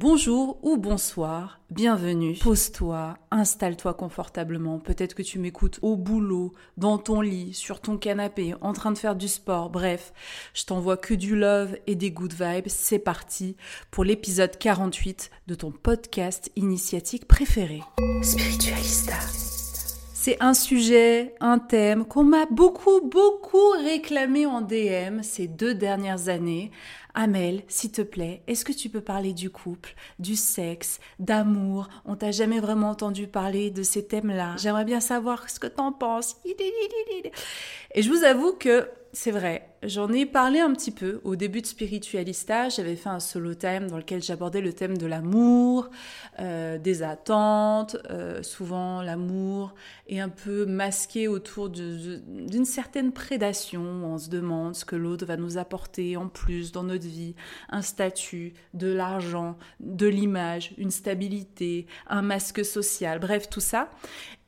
Bonjour ou bonsoir, bienvenue. Pose-toi, installe-toi confortablement. Peut-être que tu m'écoutes au boulot, dans ton lit, sur ton canapé, en train de faire du sport. Bref, je t'envoie que du love et des good vibes. C'est parti pour l'épisode 48 de ton podcast initiatique préféré. Spiritualista. C'est un sujet, un thème qu'on m'a beaucoup, beaucoup réclamé en DM ces deux dernières années. Amel, s'il te plaît, est-ce que tu peux parler du couple, du sexe, d'amour? On t'a jamais vraiment entendu parler de ces thèmes-là. J'aimerais bien savoir ce que t'en penses. Et je vous avoue que c'est vrai, j'en ai parlé un petit peu au début de Spiritualista. J'avais fait un solo time dans lequel j'abordais le thème de l'amour, euh, des attentes. Euh, souvent, l'amour est un peu masqué autour d'une certaine prédation. On se demande ce que l'autre va nous apporter en plus dans notre vie. Un statut, de l'argent, de l'image, une stabilité, un masque social, bref, tout ça.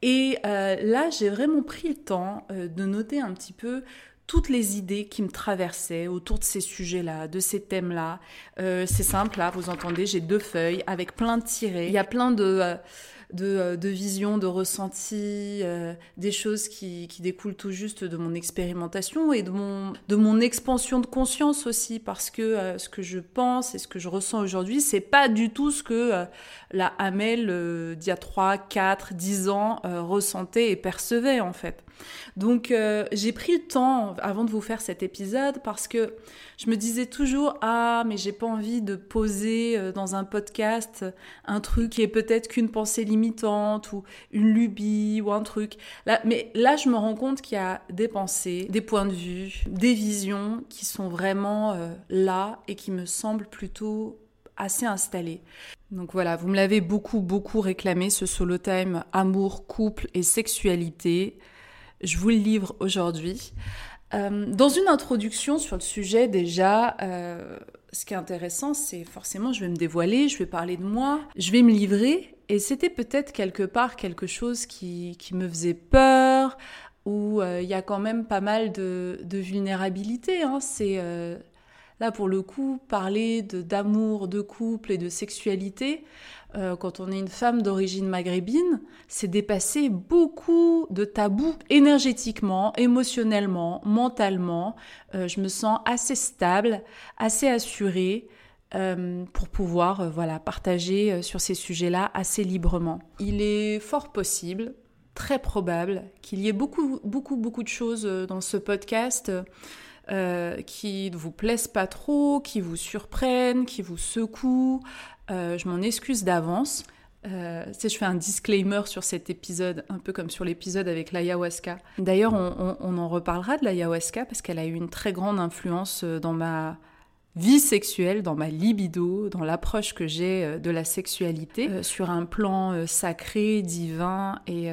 Et euh, là, j'ai vraiment pris le temps de noter un petit peu toutes les idées qui me traversaient autour de ces sujets-là, de ces thèmes-là. Euh, c'est simple, là, vous entendez, j'ai deux feuilles avec plein de tirets. Il y a plein de, euh, de, euh, de visions, de ressentis, euh, des choses qui, qui découlent tout juste de mon expérimentation et de mon, de mon expansion de conscience aussi, parce que euh, ce que je pense et ce que je ressens aujourd'hui, c'est pas du tout ce que euh, la Hamel euh, d'il y a 3, 4, 10 ans ressentait et percevait en fait. Donc euh, j'ai pris le temps avant de vous faire cet épisode parce que je me disais toujours ah mais j'ai pas envie de poser euh, dans un podcast un truc qui est peut-être qu'une pensée limitante ou une lubie ou un truc. Là, mais là je me rends compte qu'il y a des pensées, des points de vue, des visions qui sont vraiment euh, là et qui me semblent plutôt assez installées. Donc voilà, vous me l'avez beaucoup beaucoup réclamé ce solo time amour, couple et sexualité. Je vous le livre aujourd'hui. Euh, dans une introduction sur le sujet, déjà, euh, ce qui est intéressant, c'est forcément, je vais me dévoiler, je vais parler de moi, je vais me livrer. Et c'était peut-être quelque part quelque chose qui, qui me faisait peur, où euh, il y a quand même pas mal de, de vulnérabilité. Hein. C'est là, pour le coup, parler d'amour, de couple et de sexualité. Euh, quand on est une femme d'origine maghrébine, c'est dépasser beaucoup de tabous énergétiquement, émotionnellement, mentalement. Euh, je me sens assez stable, assez assurée euh, pour pouvoir voilà, partager sur ces sujets-là assez librement. Il est fort possible, très probable, qu'il y ait beaucoup, beaucoup, beaucoup de choses dans ce podcast. Euh, qui ne vous plaisent pas trop, qui vous surprennent, qui vous secouent. Euh, je m'en excuse d'avance. Euh, je fais un disclaimer sur cet épisode, un peu comme sur l'épisode avec l'ayahuasca. D'ailleurs, on, en reparlera de l'ayahuasca parce qu'elle a eu une très grande influence euh, dans ma vie sexuelle, dans ma libido, dans l'approche que j'ai de la sexualité, sur un plan sacré, divin et,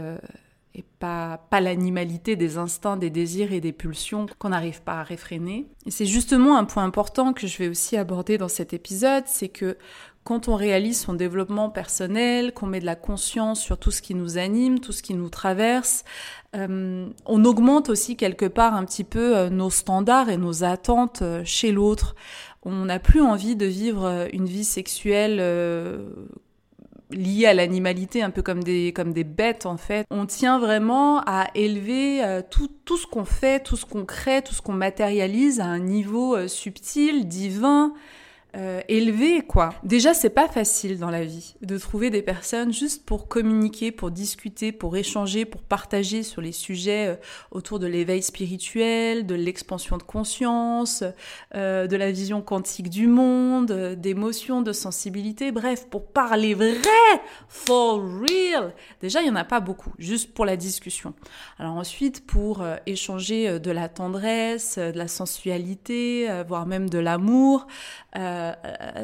et pas, pas l'animalité des instincts, des désirs et des pulsions qu'on n'arrive pas à réfréner. Et c'est justement un point important que je vais aussi aborder dans cet épisode, c'est que quand on réalise son développement personnel, qu'on met de la conscience sur tout ce qui nous anime, tout ce qui nous traverse, euh, on augmente aussi quelque part un petit peu euh, nos standards et nos attentes euh, chez l'autre. On n'a plus envie de vivre une vie sexuelle liée à l'animalité, un peu comme des, comme des bêtes en fait. On tient vraiment à élever tout, tout ce qu'on fait, tout ce qu'on crée, tout ce qu'on matérialise à un niveau subtil, divin, euh, élevé, quoi. Déjà, c'est pas facile dans la vie de trouver des personnes juste pour communiquer, pour discuter, pour échanger, pour partager sur les sujets euh, autour de l'éveil spirituel, de l'expansion de conscience, euh, de la vision quantique du monde, euh, d'émotions, de sensibilité, bref, pour parler vrai, for real. Déjà, il y en a pas beaucoup, juste pour la discussion. Alors ensuite, pour échanger de la tendresse, de la sensualité, voire même de l'amour. Euh,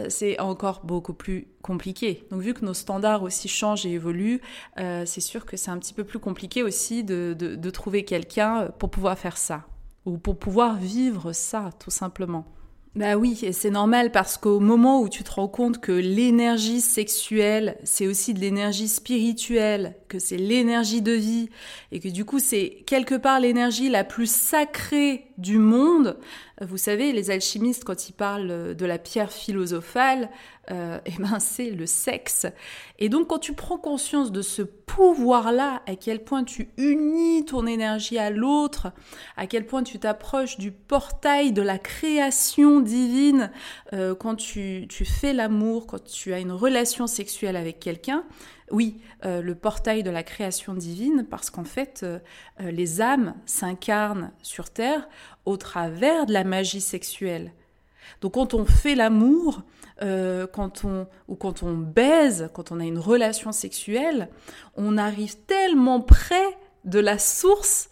c'est encore beaucoup plus compliqué. Donc vu que nos standards aussi changent et évoluent, euh, c'est sûr que c'est un petit peu plus compliqué aussi de trouver quelqu'un pour pouvoir faire ça, ou pour pouvoir vivre ça, tout simplement. Bah oui, et c'est normal parce qu'au moment où tu te rends compte que l'énergie sexuelle, c'est aussi de l'énergie spirituelle, que c'est l'énergie de vie, et que du coup c'est quelque part l'énergie la plus sacrée du monde, vous savez, les alchimistes, quand ils parlent de la pierre philosophale, euh, eh ben, c'est le sexe. Et donc, quand tu prends conscience de ce pouvoir-là, à quel point tu unis ton énergie à l'autre, à quel point tu t'approches du portail de la création divine, euh, quand tu, fais l'amour, quand tu as une relation sexuelle avec quelqu'un, oui, euh, le portail de la création divine, parce qu'en fait, euh, les âmes s'incarnent sur Terre au travers de la magie sexuelle. Donc quand on fait l'amour, quand on ou quand on baise, quand on a une relation sexuelle, on arrive tellement près de la source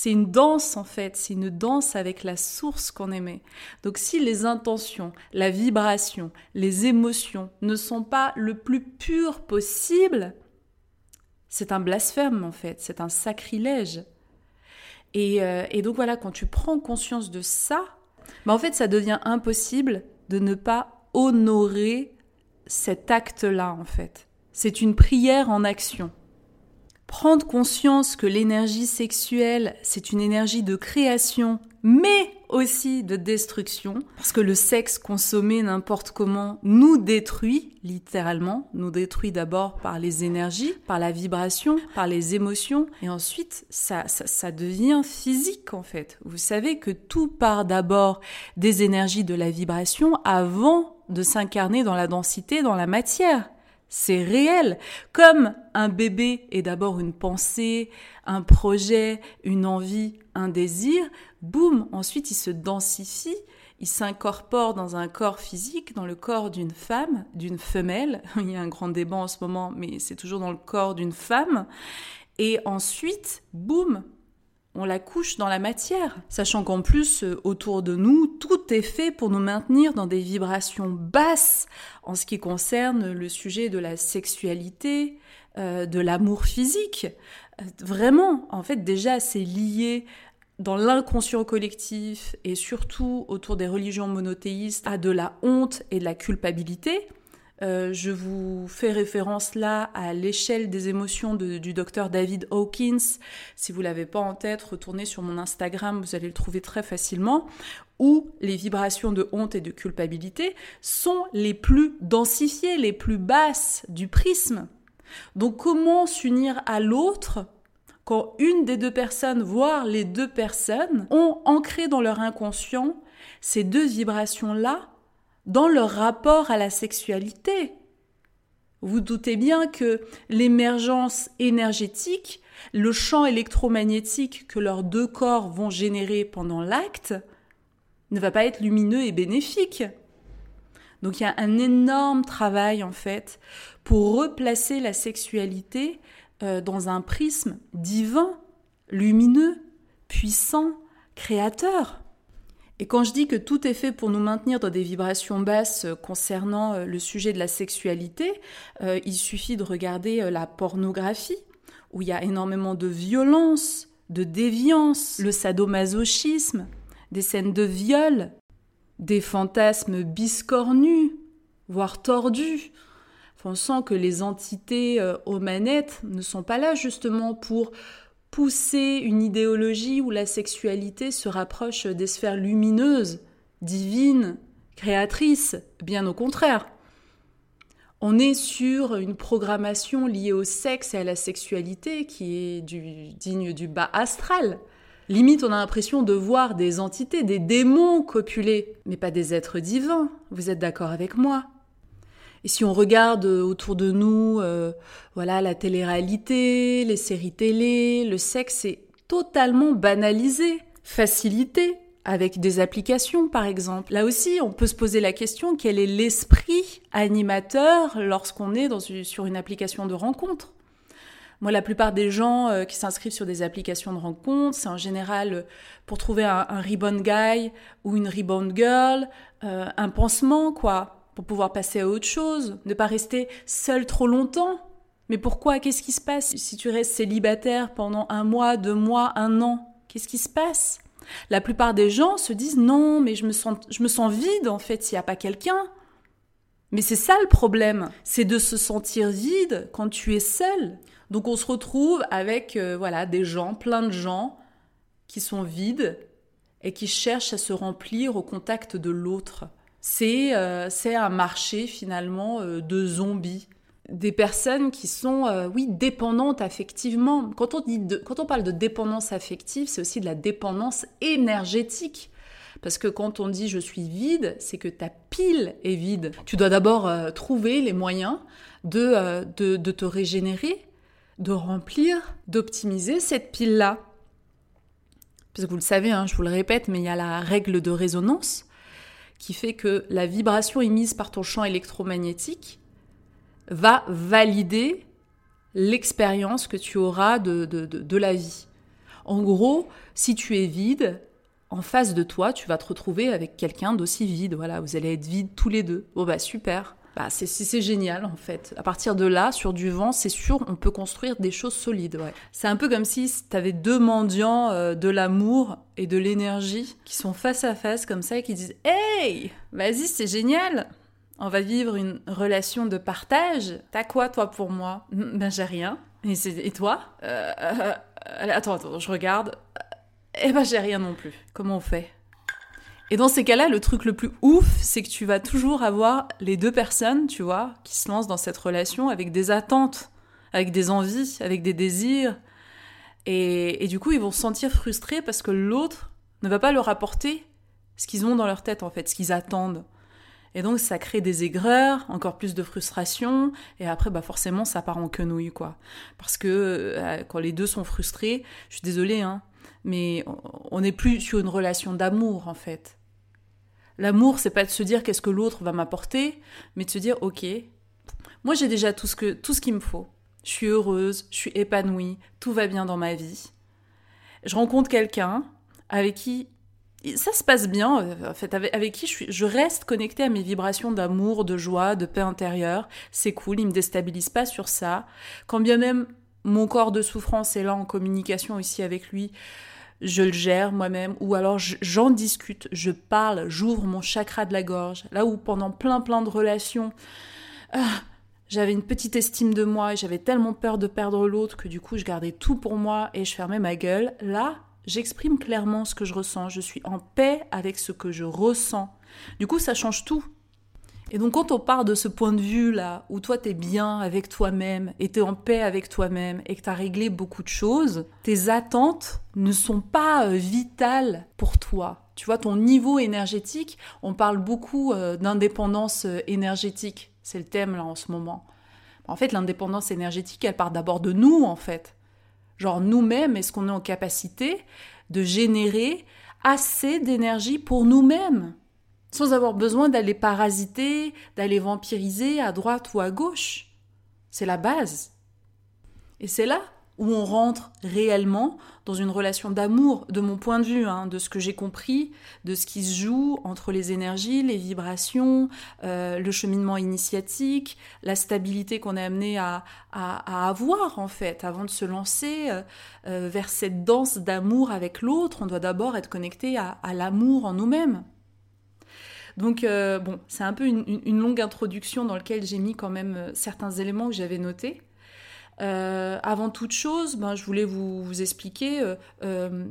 c'est une danse en fait, c'est une danse avec la source qu'on aimait. Donc si les intentions, la vibration, les émotions ne sont pas le plus pur possible, c'est un blasphème en fait, c'est un sacrilège. Et, euh, donc voilà, quand tu prends conscience de ça, bah en fait ça devient impossible de ne pas honorer cet acte-là en fait. C'est une prière en action. Prendre conscience que l'énergie sexuelle, c'est une énergie de création, mais aussi de destruction, parce que le sexe consommé n'importe comment nous détruit, littéralement, nous détruit d'abord par les énergies, par la vibration, par les émotions, et ensuite ça, ça, ça devient physique en fait. Vous savez que tout part d'abord des énergies de la vibration avant de s'incarner dans la densité, dans la matière. C'est réel. Comme un bébé est d'abord une pensée, un projet, une envie, un désir, boum, ensuite il se densifie, il s'incorpore dans un corps physique, dans le corps d'une femme, d'une femelle. Il y a un grand débat en ce moment, mais c'est toujours dans le corps d'une femme. Et ensuite, boum, on la couche dans la matière, sachant qu'en plus, euh, autour de nous, tout est fait pour nous maintenir dans des vibrations basses en ce qui concerne le sujet de la sexualité, euh, de l'amour physique. Euh, vraiment, en fait, déjà, c'est lié dans l'inconscient collectif et surtout autour des religions monothéistes à de la honte et de la culpabilité. Euh, je vous fais référence là à l'échelle des émotions du docteur David Hawkins. Si vous l'avez pas en tête, retournez sur mon Instagram, vous allez le trouver très facilement. Où les vibrations de honte et de culpabilité sont les plus densifiées, les plus basses du prisme. Donc comment s'unir à l'autre quand une des deux personnes, voire les deux personnes, ont ancré dans leur inconscient ces deux vibrations-là dans leur rapport à la sexualité. Vous doutez bien que l'émergence énergétique, le champ électromagnétique que leurs deux corps vont générer pendant l'acte, ne va pas être lumineux et bénéfique. Donc il y a un énorme travail en fait pour replacer la sexualité euh, dans un prisme divin, lumineux, puissant, créateur. Et quand je dis que tout est fait pour nous maintenir dans des vibrations basses euh, concernant euh, le sujet de la sexualité, euh, il suffit de regarder la pornographie où il y a énormément de violence, de déviance, le sadomasochisme, des scènes de viol, des fantasmes biscornus, voire tordus. on sent que les entités aux manettes ne sont pas là justement pour pousser une idéologie où la sexualité se rapproche des sphères lumineuses, divines, créatrices, bien au contraire. On est sur une programmation liée au sexe et à la sexualité qui est digne du bas astral. Limite, on a l'impression de voir des entités, des démons copuler, mais pas des êtres divins. Vous êtes d'accord avec moi? Et si on regarde autour de nous, euh, voilà, la télé-réalité, les séries télé, le sexe est totalement banalisé, facilité avec des applications par exemple. Là aussi, on peut se poser la question quel est l'esprit animateur lorsqu'on est sur une application de rencontre? Moi, la plupart des gens euh, qui s'inscrivent sur des applications de rencontre, c'est en général euh, pour trouver un, un guy ou une rebound girl, euh, un pansement, quoi, pour pouvoir passer à autre chose, ne pas rester seul trop longtemps. Mais pourquoi? Qu'est-ce qui se passe? Si tu restes célibataire pendant un mois, deux mois, un an Qu'est-ce qui se passe? La plupart des gens se disent non, mais je me sens, je me sens vide en fait s'il n'y a pas quelqu'un. Mais c'est ça le problème, c'est de se sentir vide quand tu es seul. Donc on se retrouve avec euh, voilà des gens, plein de gens qui sont vides et qui cherchent à se remplir au contact de l'autre. C'est euh, un marché finalement euh, de zombies des personnes qui sont, euh, oui, dépendantes affectivement. Quand on, dit quand on parle de dépendance affective, c'est aussi de la dépendance énergétique. Parce que quand on dit je suis vide, c'est que ta pile est vide. Tu dois d'abord trouver les moyens de, de, de, te régénérer, de remplir, d'optimiser cette pile-là. Parce que vous le savez, hein, je vous le répète, mais il y a la règle de résonance qui fait que la vibration émise par ton champ électromagnétique va valider l'expérience que tu auras de, de, de, la vie. En gros, si tu es vide, en face de toi, tu vas te retrouver avec quelqu'un d'aussi vide. Voilà, vous allez être vide tous les deux. Bon bah super. Bah, c'est génial en fait. À partir de là, sur du vent, c'est sûr, on peut construire des choses solides. C'est un peu comme si tu avais deux mendiants euh, de l'amour et de l'énergie qui sont face à face comme ça et qui disent Hey, vas-y, c'est génial on va vivre une relation de partage. T'as quoi, toi, pour moi? Ben, j'ai rien. Et, toi? Euh, euh, Attends, attends, je regarde. Eh ben, j'ai rien non plus. Comment on fait? Et dans ces cas-là, le truc le plus ouf, c'est que tu vas toujours avoir les deux personnes, tu vois, qui se lancent dans cette relation avec des attentes, avec des envies, avec des désirs. Et, du coup, ils vont se sentir frustrés parce que l'autre ne va pas leur apporter ce qu'ils ont dans leur tête, en fait, ce qu'ils attendent. Et donc ça crée des aigreurs, encore plus de frustration, et après bah forcément ça part en quenouille quoi. Parce que euh, quand les deux sont frustrés, je suis désolée hein, mais on n'est plus sur une relation d'amour en fait. L'amour c'est pas de se dire qu'est-ce que l'autre va m'apporter, mais de se dire ok, moi j'ai déjà tout ce que tout ce qu'il me faut. Je suis heureuse, je suis épanouie, tout va bien dans ma vie. Je rencontre quelqu'un avec qui ça se passe bien, euh, en fait, avec, qui je, reste connectée à mes vibrations d'amour, de joie, de paix intérieure. C'est cool, il me déstabilise pas sur ça. Quand bien même mon corps de souffrance est là en communication aussi avec lui, je le gère moi-même, ou alors j'en discute, je parle, j'ouvre mon chakra de la gorge. Là où pendant plein plein de relations, ah, j'avais une petite estime de moi et j'avais tellement peur de perdre l'autre que du coup je gardais tout pour moi et je fermais ma gueule. Là, j'exprime clairement ce que je ressens, je suis en paix avec ce que je ressens. Du coup, ça change tout. Et donc quand on part de ce point de vue-là, où toi t'es bien avec toi-même, et t'es en paix avec toi-même, et que t'as réglé beaucoup de choses, tes attentes ne sont pas euh, vitales pour toi. Tu vois, ton niveau énergétique, on parle beaucoup euh, d'indépendance euh, énergétique, c'est le thème là en ce moment. En fait, l'indépendance énergétique, elle part d'abord de nous, en fait. Genre nous-mêmes, est-ce qu'on est en capacité de générer assez d'énergie pour nous-mêmes? Sans avoir besoin d'aller parasiter, d'aller vampiriser à droite ou à gauche C'est la base. Et c'est là où on rentre réellement dans une relation d'amour, de mon point de vue, hein, de ce que j'ai compris, de ce qui se joue entre les énergies, les vibrations, euh, le cheminement initiatique, la stabilité qu'on est amené à, avoir en fait, avant de se lancer euh, euh, vers cette danse d'amour avec l'autre, on doit d'abord être connecté à, l'amour en nous-mêmes. Donc bon, c'est un peu une, longue introduction dans laquelle j'ai mis quand même certains éléments que j'avais notés. Euh, avant toute chose, ben, je voulais vous, expliquer euh, euh,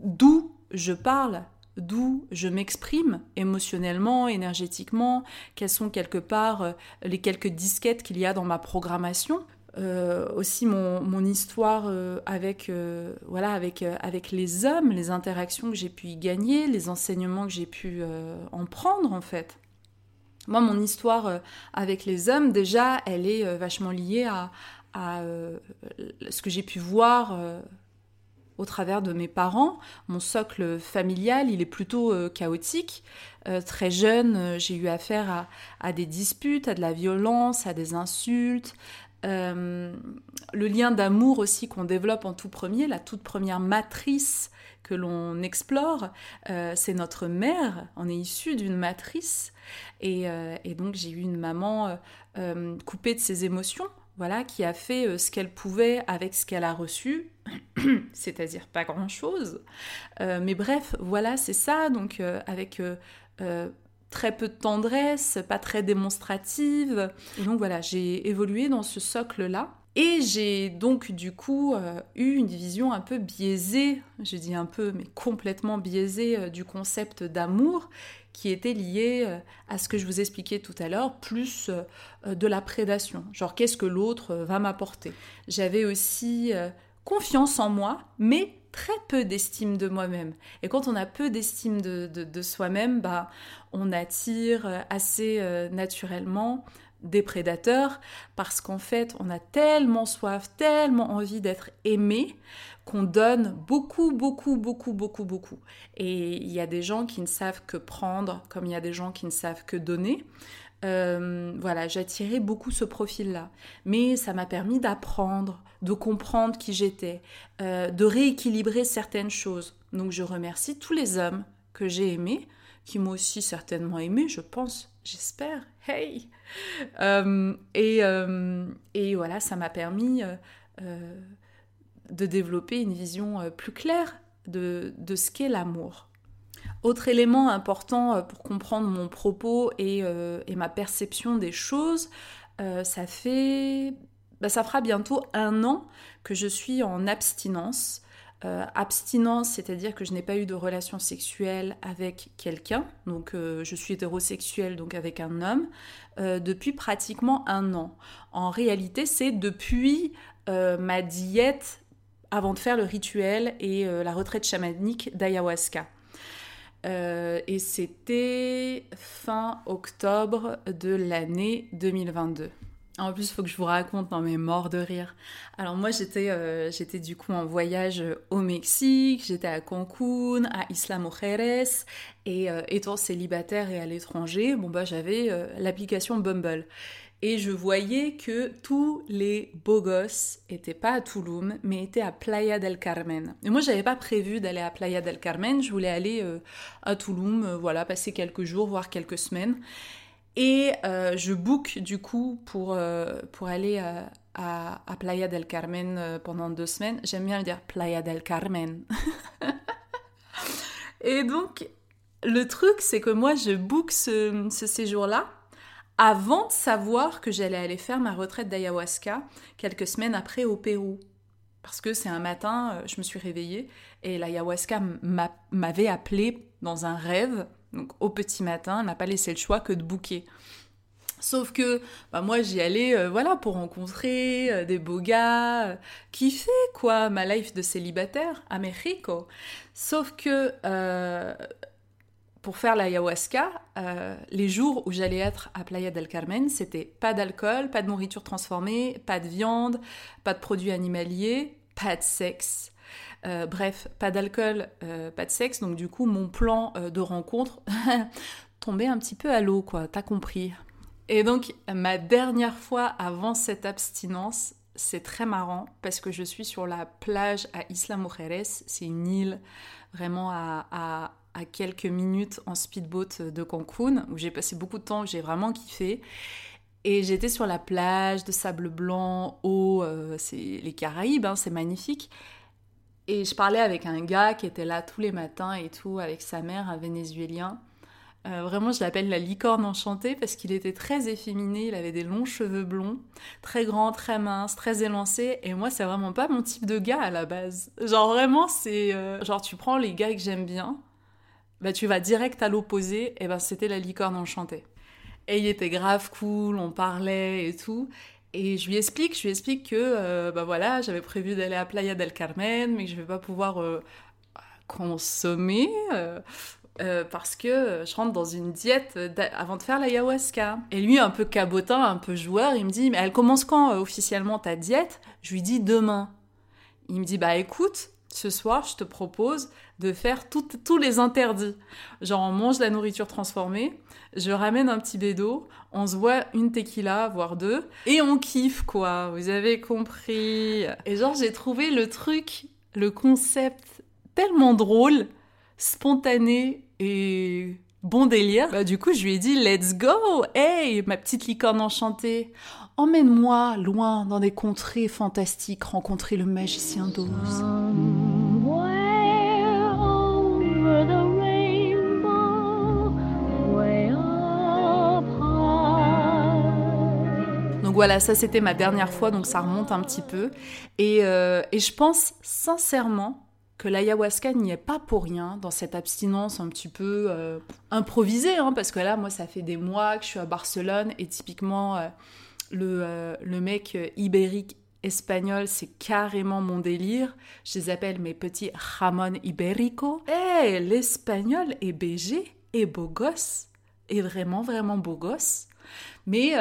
d'où je parle, d'où je m'exprime émotionnellement, énergétiquement, quelles sont quelque part les quelques disquettes qu'il y a dans ma programmation. Aussi mon, histoire avec, voilà, avec, avec les hommes, les interactions que j'ai pu y gagner, les enseignements que j'ai pu en prendre en fait. Moi, mon histoire avec les hommes, déjà, elle est vachement liée à, à euh, ce que j'ai pu voir euh, au travers de mes parents. Mon socle familial, il est plutôt euh, chaotique. très jeune, j'ai eu affaire à, des disputes, à de la violence, à des insultes. Le lien d'amour aussi qu'on développe en tout premier, la toute première matrice que l'on explore, c'est notre mère. On est issu d'une matrice. Et, et donc j'ai eu une maman coupée de ses émotions voilà, qui a fait euh, ce qu'elle pouvait avec ce qu'elle a reçu, c'est-à-dire pas grand-chose. Euh, mais bref, voilà, c'est ça, donc euh, avec très peu de tendresse, pas très démonstrative. Et donc voilà, j'ai évolué dans ce socle-là. Et j'ai donc du coup eu une vision un peu biaisée, je dis un peu, mais complètement biaisée du concept d'amour, qui était lié euh, à ce que je vous expliquais tout à l'heure, plus euh, euh, de la prédation. Genre, qu'est-ce que l'autre va m'apporter? J'avais aussi confiance en moi, mais très peu d'estime de moi-même. Et quand on a peu d'estime de, soi-même, bah, on attire assez naturellement des prédateurs parce qu'en fait, on a tellement soif, tellement envie d'être aimé qu'on donne beaucoup, beaucoup, beaucoup, beaucoup, beaucoup. Et il y a des gens qui ne savent que prendre, comme il y a des gens qui ne savent que donner. Euh, voilà, j'attirais beaucoup ce profil-là. Mais ça m'a permis d'apprendre, de comprendre qui j'étais, euh, de rééquilibrer certaines choses. Donc je remercie tous les hommes que j'ai aimés, qui m'ont aussi certainement aimé, je pense, j'espère. Hey euh, et, voilà, ça m'a permis de développer une vision plus claire de, ce qu'est l'amour. Autre élément important euh, pour comprendre mon propos et, euh, ma perception des choses, ça fait... Bah, ça fera bientôt un an que je suis en abstinence. abstinence, c'est-à-dire que je n'ai pas eu de relation sexuelle avec quelqu'un, donc je suis hétérosexuelle, donc avec un homme, depuis pratiquement un an. En réalité, c'est depuis ma diète avant de faire le rituel et euh, la retraite chamanique d'ayahuasca. Euh, et c'était fin octobre de l'année 2022. En plus, il faut que je vous raconte, dans mes morts de rire. Alors moi, j'étais, euh, j'étais du coup en voyage au Mexique, j'étais à Cancun, à Isla Mujeres, et étant célibataire et à l'étranger, bon bah j'avais l'application Bumble et je voyais que tous les beaux gosses étaient pas à Toulouse, mais étaient à Playa del Carmen. Et moi, j'avais pas prévu d'aller à Playa del Carmen, je voulais aller euh, à Toulouse, euh, voilà, passer quelques jours, voire quelques semaines. Et euh, je book du coup pour, pour aller à, à, Playa del Carmen pendant deux semaines. J'aime bien dire Playa del Carmen. et donc, le truc, c'est que moi, je book ce, ce séjour-là avant de savoir que j'allais aller faire ma retraite d'ayahuasca quelques semaines après au Pérou. Parce que c'est un matin, euh, je me suis réveillée et l'ayahuasca m'avait appelé dans un rêve. Donc au petit matin, elle m'a pas laissé le choix que de bouquer. Sauf que bah moi j'y allais euh, voilà pour rencontrer euh, des beaux gars, kiffer quoi ma life de célibataire à Mexico. Sauf que pour faire l'ayahuasca, euh, les jours où j'allais être à Playa del Carmen, c'était pas d'alcool, pas de nourriture transformée, pas de viande, pas de produits animaliers, pas de sexe. Euh, bref, pas d'alcool, euh, pas de sexe. Donc du coup, mon plan de rencontre tombait un petit peu à l'eau, quoi. T'as compris. Et donc, ma dernière fois avant cette abstinence, c'est très marrant parce que je suis sur la plage à Isla Mujeres. C'est une île vraiment à, quelques minutes en speedboat de Cancun où j'ai passé beaucoup de temps, j'ai vraiment kiffé. Et j'étais sur la plage de sable blanc, eau, euh, c'est les Caraïbes, hein, c'est magnifique. Et je parlais avec un gars qui était là tous les matins et tout, avec sa mère, un Vénézuélien. Euh, vraiment, je l'appelle la licorne enchantée parce qu'il était très efféminé, il avait des longs cheveux blonds, très grand, très mince, très élancé. Et moi, c'est vraiment pas mon type de gars à la base. Genre, vraiment, c'est. Euh, genre, tu prends les gars que j'aime bien, bah, tu vas direct à l'opposé, et ben, c'était la licorne enchantée. Et il était grave cool, on parlait et tout. Et je lui explique, je lui explique que, euh, bah voilà, j'avais prévu d'aller à Playa del Carmen, mais que je vais pas pouvoir consommer. Euh, parce que je rentre dans une diète avant de faire l'ayahuasca. Et lui, un peu cabotin, un peu joueur, il me dit, mais elle commence quand euh, officiellement ta diète? Je lui dis demain. Il me dit, bah écoute, ce soir, je te propose de faire tous les interdits. Genre, on mange la nourriture transformée, je ramène un petit bédo, on se voit une tequila, voire deux, et on kiffe, quoi. Vous avez compris. Et genre, j'ai trouvé le truc, le concept tellement drôle, spontané et bon délire. Bah, du coup, je lui ai dit Let's go! Hey, ma petite licorne enchantée! Emmène-moi loin dans des contrées fantastiques, rencontrer le magicien d'Oz. Donc voilà, ça c'était ma dernière fois, donc ça remonte un petit peu. Et, euh, et je pense sincèrement que l'ayahuasca n'y est pas pour rien dans cette abstinence un petit peu euh, improvisée, hein, parce que là, moi, ça fait des mois que je suis à Barcelone et typiquement, euh, le, euh, le mec ibérique espagnol, c'est carrément mon délire. Je les appelle mes petits Ramon Ibérico. Eh, l'espagnol est BG et beau gosse, est vraiment, vraiment beau gosse. Mais,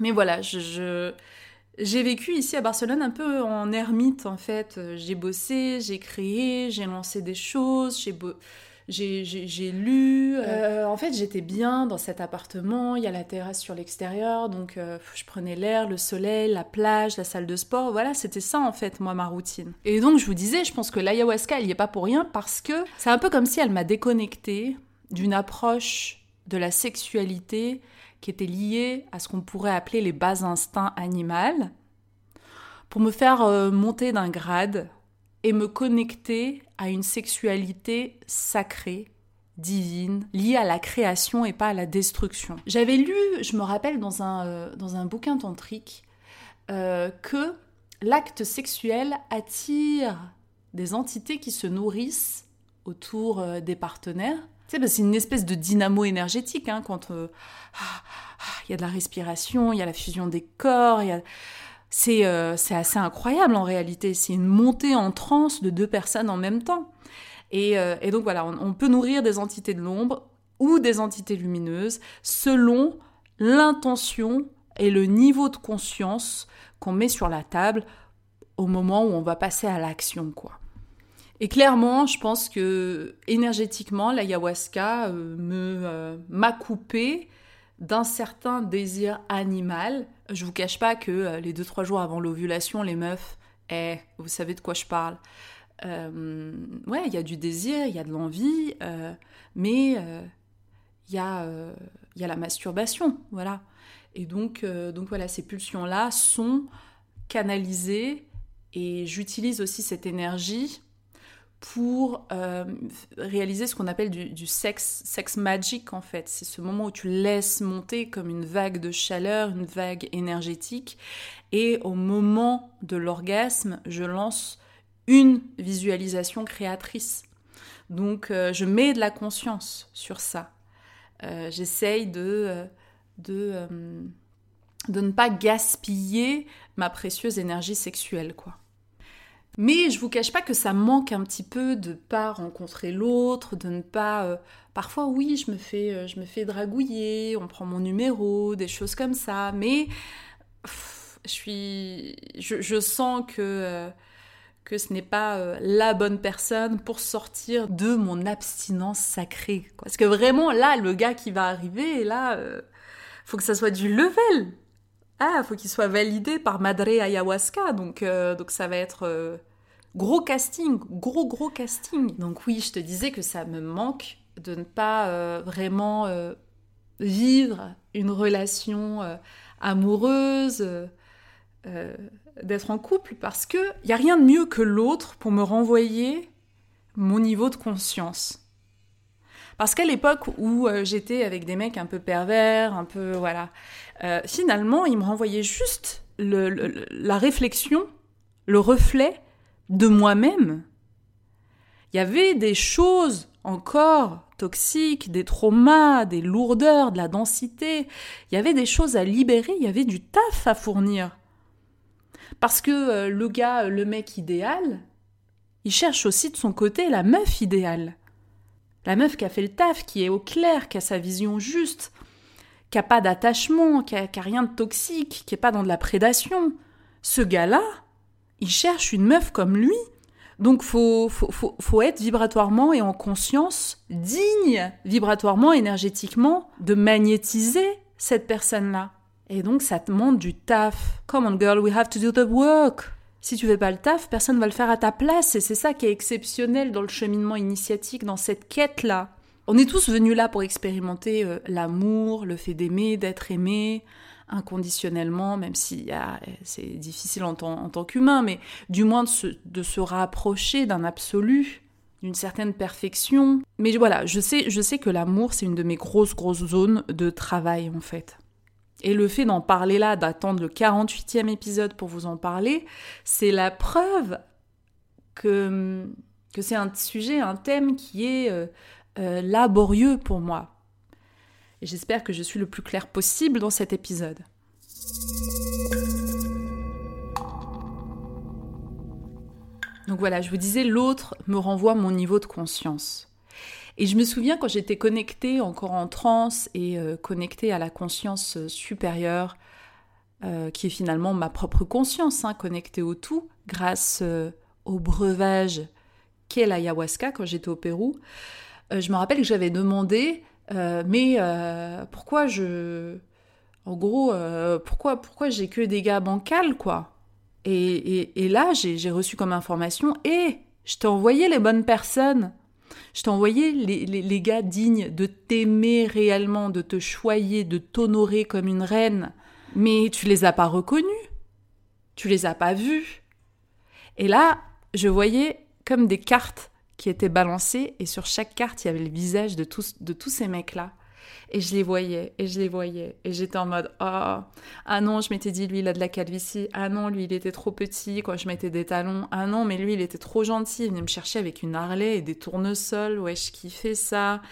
mais voilà, je j'ai vécu ici à Barcelone un peu en ermite en fait. J'ai bossé, j'ai créé, j'ai lancé des choses, j'ai j'ai lu. Euh, en fait, j'étais bien dans cet appartement. Il y a la terrasse sur l'extérieur, donc euh, je prenais l'air, le soleil, la plage, la salle de sport. Voilà, c'était ça en fait, moi, ma routine. Et donc, je vous disais, je pense que l'ayahuasca, elle n'y est pas pour rien parce que c'est un peu comme si elle m'a déconnectée d'une approche de la sexualité qui était lié à ce qu'on pourrait appeler les bas instincts animaux, pour me faire euh, monter d'un grade et me connecter à une sexualité sacrée, divine, liée à la création et pas à la destruction. J'avais lu, je me rappelle dans un, euh, bouquin tantrique, euh, que l'acte sexuel attire des entités qui se nourrissent autour des partenaires c'est une espèce de dynamo énergétique hein, quand euh, ah, ah, il y a de la respiration, il y a la fusion des corps, euh, c'est assez incroyable en réalité. C'est une montée en transe de deux personnes en même temps. Et, euh, donc voilà, on, peut nourrir des entités de l'ombre ou des entités lumineuses selon l'intention et le niveau de conscience qu'on met sur la table au moment où on va passer à l'action, quoi. Et clairement, je pense que énergétiquement, l'ayahuasca euh, me euh, m'a coupé d'un certain désir animal. Je vous cache pas que euh, les deux trois jours avant l'ovulation, les meufs, eh, vous savez de quoi je parle. ouais, il y a du désir, il y a de l'envie, mais il y y a la masturbation, voilà. Et donc donc voilà, ces pulsions là sont canalisées et j'utilise aussi cette énergie pour euh, réaliser ce qu'on appelle du, sex, sex magic en fait. C'est ce moment où tu laisses monter comme une vague de chaleur, une vague énergétique. Et au moment de l'orgasme, je lance une visualisation créatrice. Donc euh, je mets de la conscience sur ça. Euh, j'essaye de, de, de ne pas gaspiller ma précieuse énergie sexuelle, quoi. Mais je vous cache pas que ça manque un petit peu de pas rencontrer l'autre, de ne pas. Euh, parfois, oui, je me fais, euh, je me fais dragouiller, on prend mon numéro, des choses comme ça. Mais je suis, je, sens que euh, que ce n'est pas la bonne personne pour sortir de mon abstinence sacrée. Parce que vraiment, là, le gars qui va arriver, là, faut que ça soit du level. Ah, faut qu'il soit validé par Madre Ayahuasca, donc, ça va être gros casting, gros gros casting. Donc oui, je te disais que ça me manque de ne pas euh, vraiment vivre une relation amoureuse, d'être en couple, parce que il y a rien de mieux que l'autre pour me renvoyer mon niveau de conscience. Parce qu'à l'époque où euh, j'étais avec des mecs un peu pervers, un peu voilà, euh, finalement ils me renvoyaient juste la réflexion, le reflet de moi-même. Il y avait des choses encore toxiques, des traumas, des lourdeurs, de la densité. Il y avait des choses à libérer, il y avait du taf à fournir. Parce que euh, le gars, le mec idéal, il cherche aussi de son côté la meuf idéale. La meuf qui a fait le taf, qui est au clair, qui a sa vision juste, qui a pas d'attachement, qui a, rien de toxique, qui est pas dans de la prédation. Ce gars-là, il cherche une meuf comme lui. Donc faut, faut, faut, faut être vibratoirement et en conscience digne, vibratoirement, énergétiquement, de magnétiser cette personne-là. Et donc ça demande du taf. Come on girl, we have to do the work. Si tu fais pas le taf, personne va le faire à ta place et c'est ça qui est exceptionnel dans le cheminement initiatique, dans cette quête-là. On est tous venus là pour expérimenter euh, l'amour, le fait d'aimer, d'être aimé inconditionnellement, même si c'est difficile en, tant qu'humain, mais du moins de se, de se rapprocher d'un absolu, d'une certaine perfection. Mais voilà, je sais, je sais que l'amour, c'est une de mes grosses, grosses zones de travail en fait. Et le fait d'en parler là, d'attendre le 48e épisode pour vous en parler, c'est la preuve que, que c'est un sujet, un thème qui est euh, euh, laborieux pour moi. Et j'espère que je suis le plus clair possible dans cet épisode. Donc voilà, je vous disais, l'autre me renvoie mon niveau de conscience. Et je me souviens quand j'étais connectée encore en transe et euh, connectée à la conscience euh, supérieure, euh, qui est finalement ma propre conscience, hein, connectée au tout, grâce au breuvage qu'est l'ayahuasca quand j'étais au Pérou. je me rappelle que j'avais demandé, mais pourquoi je... En gros, pourquoi, pourquoi j'ai que des gars bancals, quoi? Et, et, là, j'ai reçu comme information, et eh, je t'ai envoyé les bonnes personnes. Je t'ai envoyé les, gars dignes de t'aimer réellement, de te choyer, de t'honorer comme une reine. Mais tu les as pas reconnus. Tu les as pas vus. Et là, je voyais comme des cartes qui étaient balancées et sur chaque carte, il y avait le visage de tous, de tous ces mecs-là. Et je les voyais, et je les voyais. Et j'étais en mode, oh, ah non, je m'étais dit, lui, il a de la calvitie. Ah non, lui, il était trop petit quand je mettais des talons. Ah non, mais lui, il était trop gentil. Il venait me chercher avec une Harley et des tournesols. Ouais, je kiffais ça.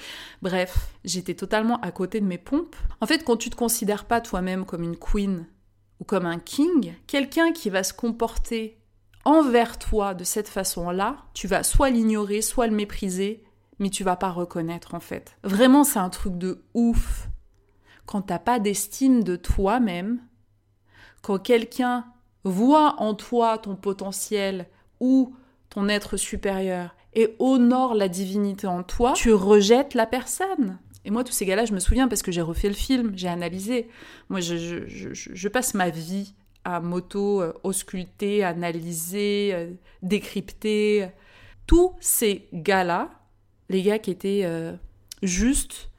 Bref, j'étais totalement à côté de mes pompes. En fait, quand tu te considères pas toi-même comme une queen ou comme un king, quelqu'un qui va se comporter envers toi de cette façon-là, tu vas soit l'ignorer, soit le mépriser, mais tu vas pas reconnaître en fait. Vraiment, c'est un truc de ouf. Quand t'as pas d'estime de toi-même, quand quelqu'un voit en toi ton potentiel ou ton être supérieur et honore la divinité en toi, tu rejettes la personne. Et moi, tous ces gars-là, je me souviens parce que j'ai refait le film, j'ai analysé. Moi, je, je, passe ma vie à moto-ausculter, analyser, euh, décrypter. Tous ces gars-là, les gars qui étaient euh, justes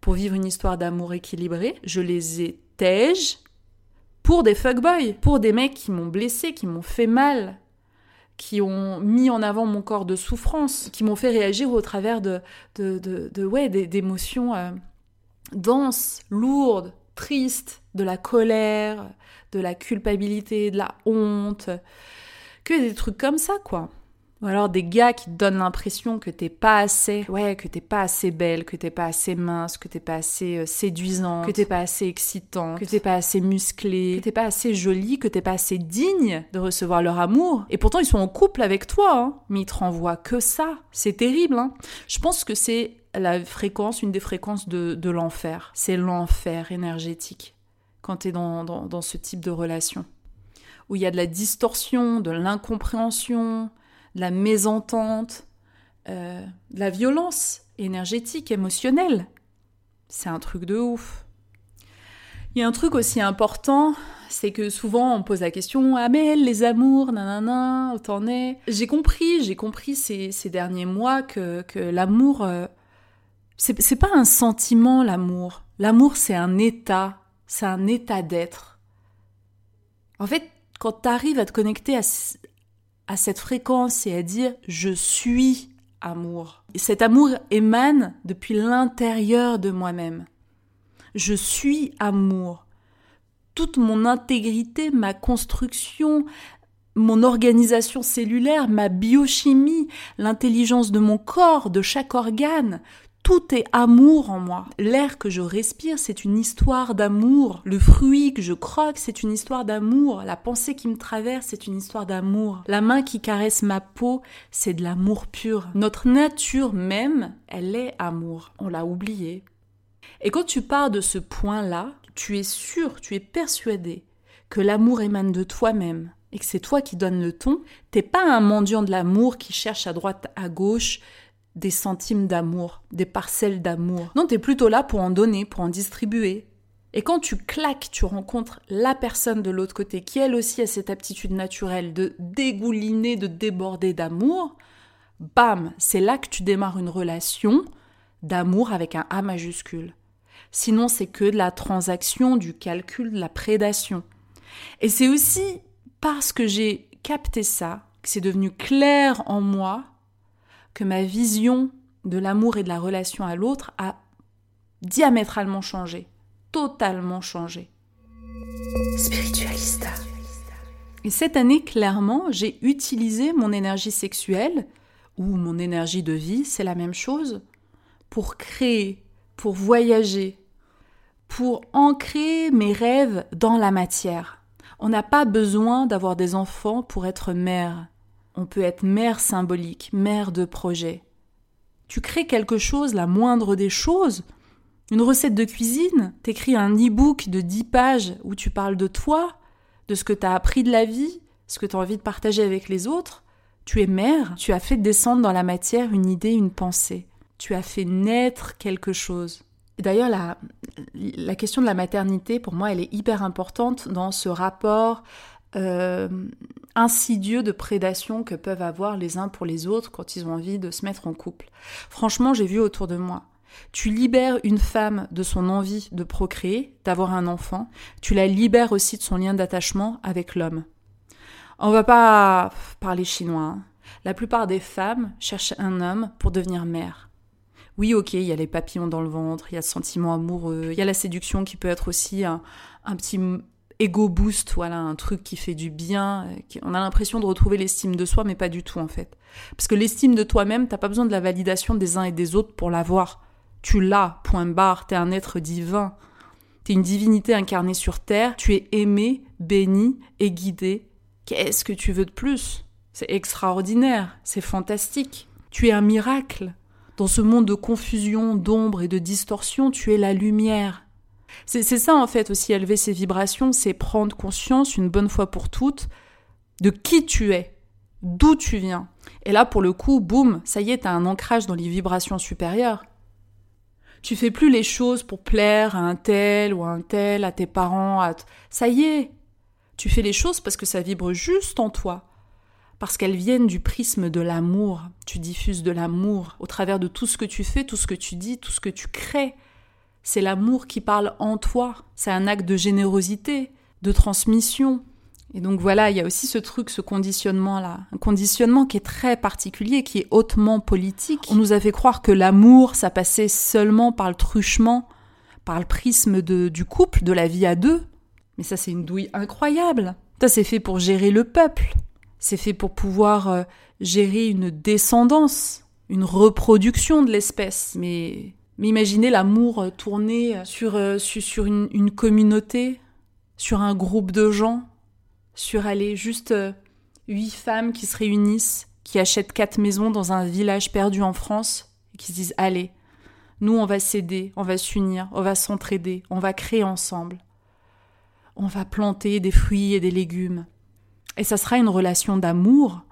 pour vivre une histoire d'amour équilibrée, je les ai tèges pour des fuckboys, pour des mecs qui m'ont blessé, qui m'ont fait mal, qui ont mis en avant mon corps de souffrance, qui m'ont fait réagir au travers de, de, de, ouais, d'émotions euh, denses, lourdes, tristes, de la colère, de la culpabilité, de la honte, que des trucs comme ça, quoi. Ou alors des gars qui te donnent l'impression que t'es pas assez, ouais, que t'es pas assez belle, que t'es pas assez mince, que t'es pas assez euh, séduisante, que t'es pas assez excitante, que t'es pas assez musclée, que t'es pas assez jolie, que t'es pas assez digne de recevoir leur amour. Et pourtant ils sont en couple avec toi, hein. mais ils te renvoient que ça. C'est terrible, hein. Je pense que c'est la fréquence, une des fréquences de, de l'enfer. C'est l'enfer énergétique quand t'es dans, dans, dans ce type de relation. Où il y a de la distorsion, de l'incompréhension, la mésentente, euh, la violence énergétique, émotionnelle. C'est un truc de ouf. Il y a un truc aussi important, c'est que souvent on pose la question Ah, mais les amours, nanana, où t'en es? J'ai compris, j'ai compris ces, ces, derniers mois que, que l'amour, euh, c'est pas un sentiment, l'amour. L'amour, c'est un état, c'est un état d'être. En fait, quand t'arrives à te connecter à, à cette fréquence et à dire je suis amour, et cet amour émane depuis l'intérieur de moi-même. Je suis amour. Toute mon intégrité, ma construction, mon organisation cellulaire, ma biochimie, l'intelligence de mon corps, de chaque organe, tout est amour en moi. L'air que je respire, c'est une histoire d'amour. Le fruit que je croque, c'est une histoire d'amour. La pensée qui me traverse, c'est une histoire d'amour. La main qui caresse ma peau, c'est de l'amour pur. Notre nature même, elle est amour. On l'a oublié. Et quand tu pars de ce point-là, tu es sûr, tu es persuadé que l'amour émane de toi-même et que c'est toi qui donnes le ton. T'es pas un mendiant de l'amour qui cherche à droite, à gauche, des centimes d'amour, des parcelles d'amour. Non, t'es plutôt là pour en donner, pour en distribuer. Et quand tu claques, tu rencontres la personne de l'autre côté qui elle aussi a cette aptitude naturelle de dégouliner, de déborder d'amour, bam, c'est là que tu démarres une relation d'amour avec un A majuscule. Sinon, c'est que de la transaction, du calcul, de la prédation. Et c'est aussi parce que j'ai capté ça, que c'est devenu clair en moi, que ma vision de l'amour et de la relation à l'autre a diamétralement changé, totalement changé. Spiritualista. Et cette année, clairement, j'ai utilisé mon énergie sexuelle, ou mon énergie de vie, c'est la même chose, pour créer, pour voyager, pour ancrer mes rêves dans la matière. On n'a pas besoin d'avoir des enfants pour être mère. On peut être mère symbolique, mère de projet. Tu crées quelque chose, la moindre des choses, une recette de cuisine, t'écris un e-book de 10 pages où tu parles de toi, de ce que tu as appris de la vie, ce que tu as envie de partager avec les autres. Tu es mère, tu as fait descendre dans la matière une idée, une pensée. Tu as fait naître quelque chose. D'ailleurs, la, la question de la maternité, pour moi, elle est hyper importante dans ce rapport euh, insidieux de prédation que peuvent avoir les uns pour les autres quand ils ont envie de se mettre en couple. Franchement, j'ai vu autour de moi. Tu libères une femme de son envie de procréer, d'avoir un enfant, tu la libères aussi de son lien d'attachement avec l'homme. On va pas parler chinois. Hein. La plupart des femmes cherchent un homme pour devenir mère. Oui, ok, il y a les papillons dans le ventre, il y a le sentiment amoureux, il y a la séduction qui peut être aussi un, un petit ego boost, voilà, un truc qui fait du bien. On a l'impression de retrouver l'estime de soi, mais pas du tout en fait. Parce que l'estime de toi-même, t'as pas besoin de la validation des uns et des autres pour l'avoir. Tu l'as, point barre, t'es un être divin. T'es une divinité incarnée sur Terre, tu es aimé, béni et guidé. Qu'est-ce que tu veux de plus? C'est extraordinaire, c'est fantastique. Tu es un miracle. Dans ce monde de confusion, d'ombre et de distorsion, tu es la lumière, c'est ça en fait aussi élever ses vibrations, c'est prendre conscience une bonne fois pour toutes de qui tu es, d'où tu viens. Et là pour le coup, boum, ça y est, t'as un ancrage dans les vibrations supérieures. Tu fais plus les choses pour plaire à un tel ou à un tel, à tes parents, à ça y est. Tu fais les choses parce que ça vibre juste en toi, parce qu'elles viennent du prisme de l'amour. Tu diffuses de l'amour au travers de tout ce que tu fais, tout ce que tu dis, tout ce que tu crées c'est l'amour qui parle en toi, c'est un acte de générosité, de transmission. Et donc voilà, il y a aussi ce truc, ce conditionnement-là, un conditionnement qui est très particulier, qui est hautement politique. On nous a fait croire que l'amour, ça passait seulement par le truchement, par le prisme de, du couple, de la vie à deux. Mais ça, c'est une douille incroyable. Ça, c'est fait pour gérer le peuple. C'est fait pour pouvoir euh, gérer une descendance, une reproduction de l'espèce. Mais mais imaginez l'amour euh, tourné euh, sur, euh, sur, une, communauté, sur un groupe de gens, sur aller juste huit femmes qui se réunissent, qui achètent quatre maisons dans un village perdu en France, et qui se disent allez, nous on va s'aider, on va s'unir, on va s'entraider, on va créer ensemble. On va planter des fruits et des légumes. Et ça sera une relation d'amour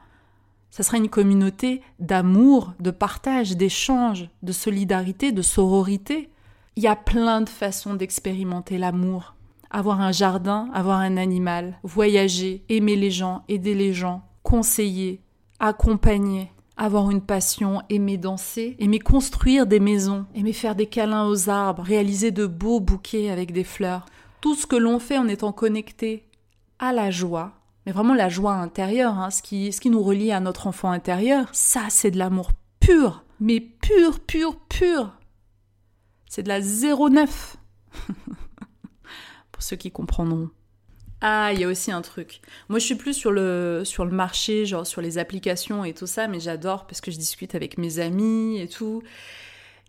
ça sera une communauté d'amour, de partage, d'échange, de solidarité, de sororité. Il y a plein de façons d'expérimenter l'amour. avoir un jardin, avoir un animal, voyager, aimer les gens, aider les gens, conseiller, accompagner, avoir une passion, aimer danser, aimer construire des maisons, aimer faire des câlins aux arbres, réaliser de beaux bouquets avec des fleurs. Tout ce que l'on fait en étant connecté à la joie, mais vraiment la joie intérieure, hein, ce, qui, ce qui nous relie à notre enfant intérieur, ça c'est de l'amour pur, mais pur, pur, pur. C'est de la 09. Pour ceux qui comprendront. Ah, il y a aussi un truc. Moi, je suis plus sur le, sur le marché, genre sur les applications et tout ça, mais j'adore parce que je discute avec mes amis et tout.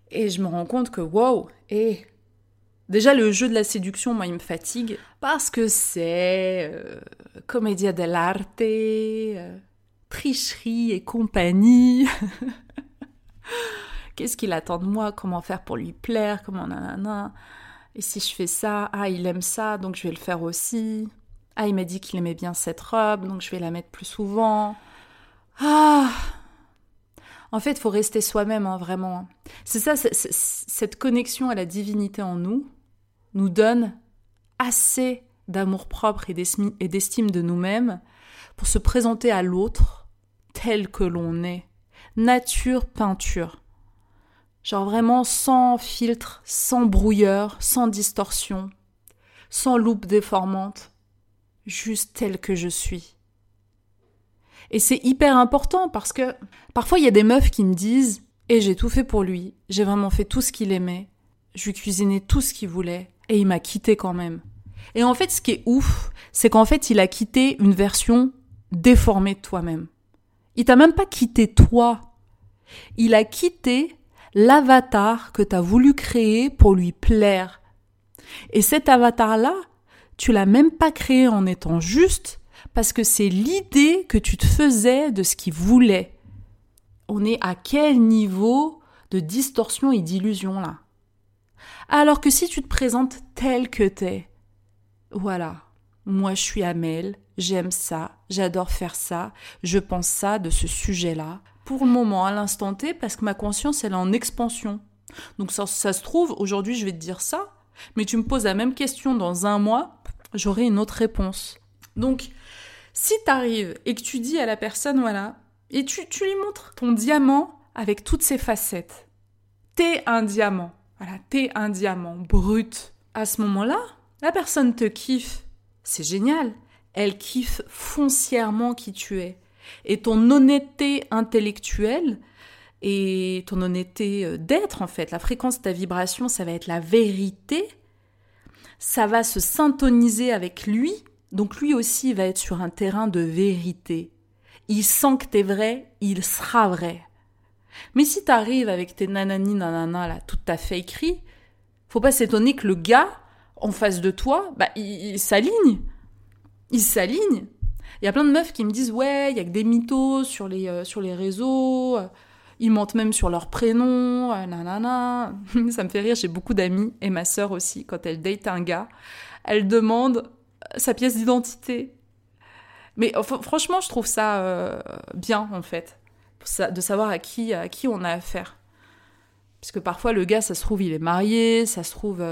Et je me rends compte que, wow, et déjà le jeu de la séduction, moi, il me fatigue parce que c'est euh, comédia dell'arte, euh, tricherie et compagnie. Qu'est-ce qu'il attend de moi? Comment faire pour lui plaire? Comment nanana? Et si je fais ça, ah, il aime ça, donc je vais le faire aussi. Ah, il m'a dit qu'il aimait bien cette robe, donc je vais la mettre plus souvent. Ah En fait, il faut rester soi-même, hein, vraiment. C'est ça, cette connexion à la divinité en nous nous donne assez d'amour-propre et d'estime de nous-mêmes pour se présenter à l'autre tel que l'on est. Nature, peinture. Genre vraiment sans filtre, sans brouilleur, sans distorsion, sans loupe déformante, juste tel que je suis. Et c'est hyper important parce que parfois il y a des meufs qui me disent Et j'ai tout fait pour lui, j'ai vraiment fait tout ce qu'il aimait, je lui cuisinais tout ce qu'il voulait, et il m'a quitté quand même. Et en fait, ce qui est ouf, c'est qu'en fait, il a quitté une version déformée de toi-même. Il t'a même pas quitté toi. Il a quitté l'avatar que tu as voulu créer pour lui plaire. Et cet avatar-là, tu l'as même pas créé en étant juste parce que c'est l'idée que tu te faisais de ce qu'il voulait. On est à quel niveau de distorsion et d'illusion là? Alors que si tu te présentes tel que t'es, voilà, moi je suis Amel, j'aime ça, j'adore faire ça, je pense ça de ce sujet-là, pour le moment, à l'instant T, parce que ma conscience, elle est en expansion. Donc ça, se trouve, aujourd'hui, je vais te dire ça, mais tu me poses la même question dans un mois, j'aurai une autre réponse. Donc, si tu arrives et que tu dis à la personne, voilà, et tu, tu lui montres ton diamant avec toutes ses facettes, t'es un diamant, voilà, t'es un diamant brut. À ce moment-là, la personne te kiffe, c'est génial. Elle kiffe foncièrement qui tu es. Et ton honnêteté intellectuelle et ton honnêteté euh, d'être, en fait, la fréquence de ta vibration, ça va être la vérité. Ça va se syntoniser avec lui. Donc lui aussi va être sur un terrain de vérité. Il sent que t'es vrai, il sera vrai. Mais si t'arrives avec tes nanani nanana là, toute ta fakerie, faut pas s'étonner que le gars en face de toi, bah il s'aligne. Il s'aligne. Il y a plein de meufs qui me disent ouais, il y a que des mythos sur les, euh, sur les réseaux, euh, ils mentent même sur leur prénom, euh, nanana. Ça me fait rire, j'ai beaucoup d'amis, et ma sœur aussi, quand elle date un gars, elle demande sa pièce d'identité. Mais franchement, je trouve ça bien, en fait, de savoir à qui, à qui on a affaire. Parce que parfois, le gars, ça se trouve, il est marié, ça se trouve,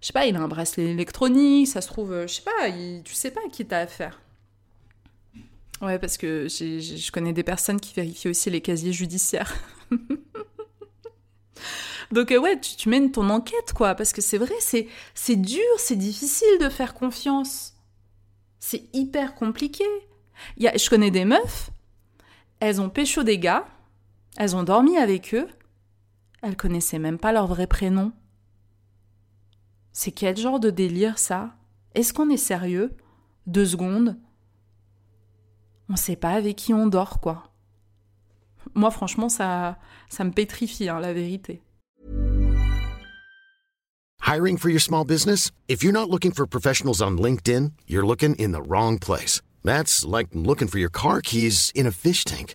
je sais pas, il a un bracelet électronique, ça se trouve, je sais pas, tu sais pas à qui t'as affaire. Ouais, parce que je connais des personnes qui vérifient aussi les casiers judiciaires. Donc euh, ouais, tu, mènes ton enquête, quoi, parce que c'est vrai, c'est, c'est dur, c'est difficile de faire confiance. C'est hyper compliqué. Y a, je connais des meufs, elles ont pécho des gars, elles ont dormi avec eux, elles connaissaient même pas leur vrai prénom. C'est quel genre de délire ça? Est-ce qu'on est sérieux? Deux secondes on sait pas avec qui on dort, quoi. Moi, franchement, ça, ça me pétrifie, hein, la vérité. Hiring for your small business? If you're not looking for professionals on LinkedIn, you're looking in the wrong place. That's like looking for your car keys in a fish tank.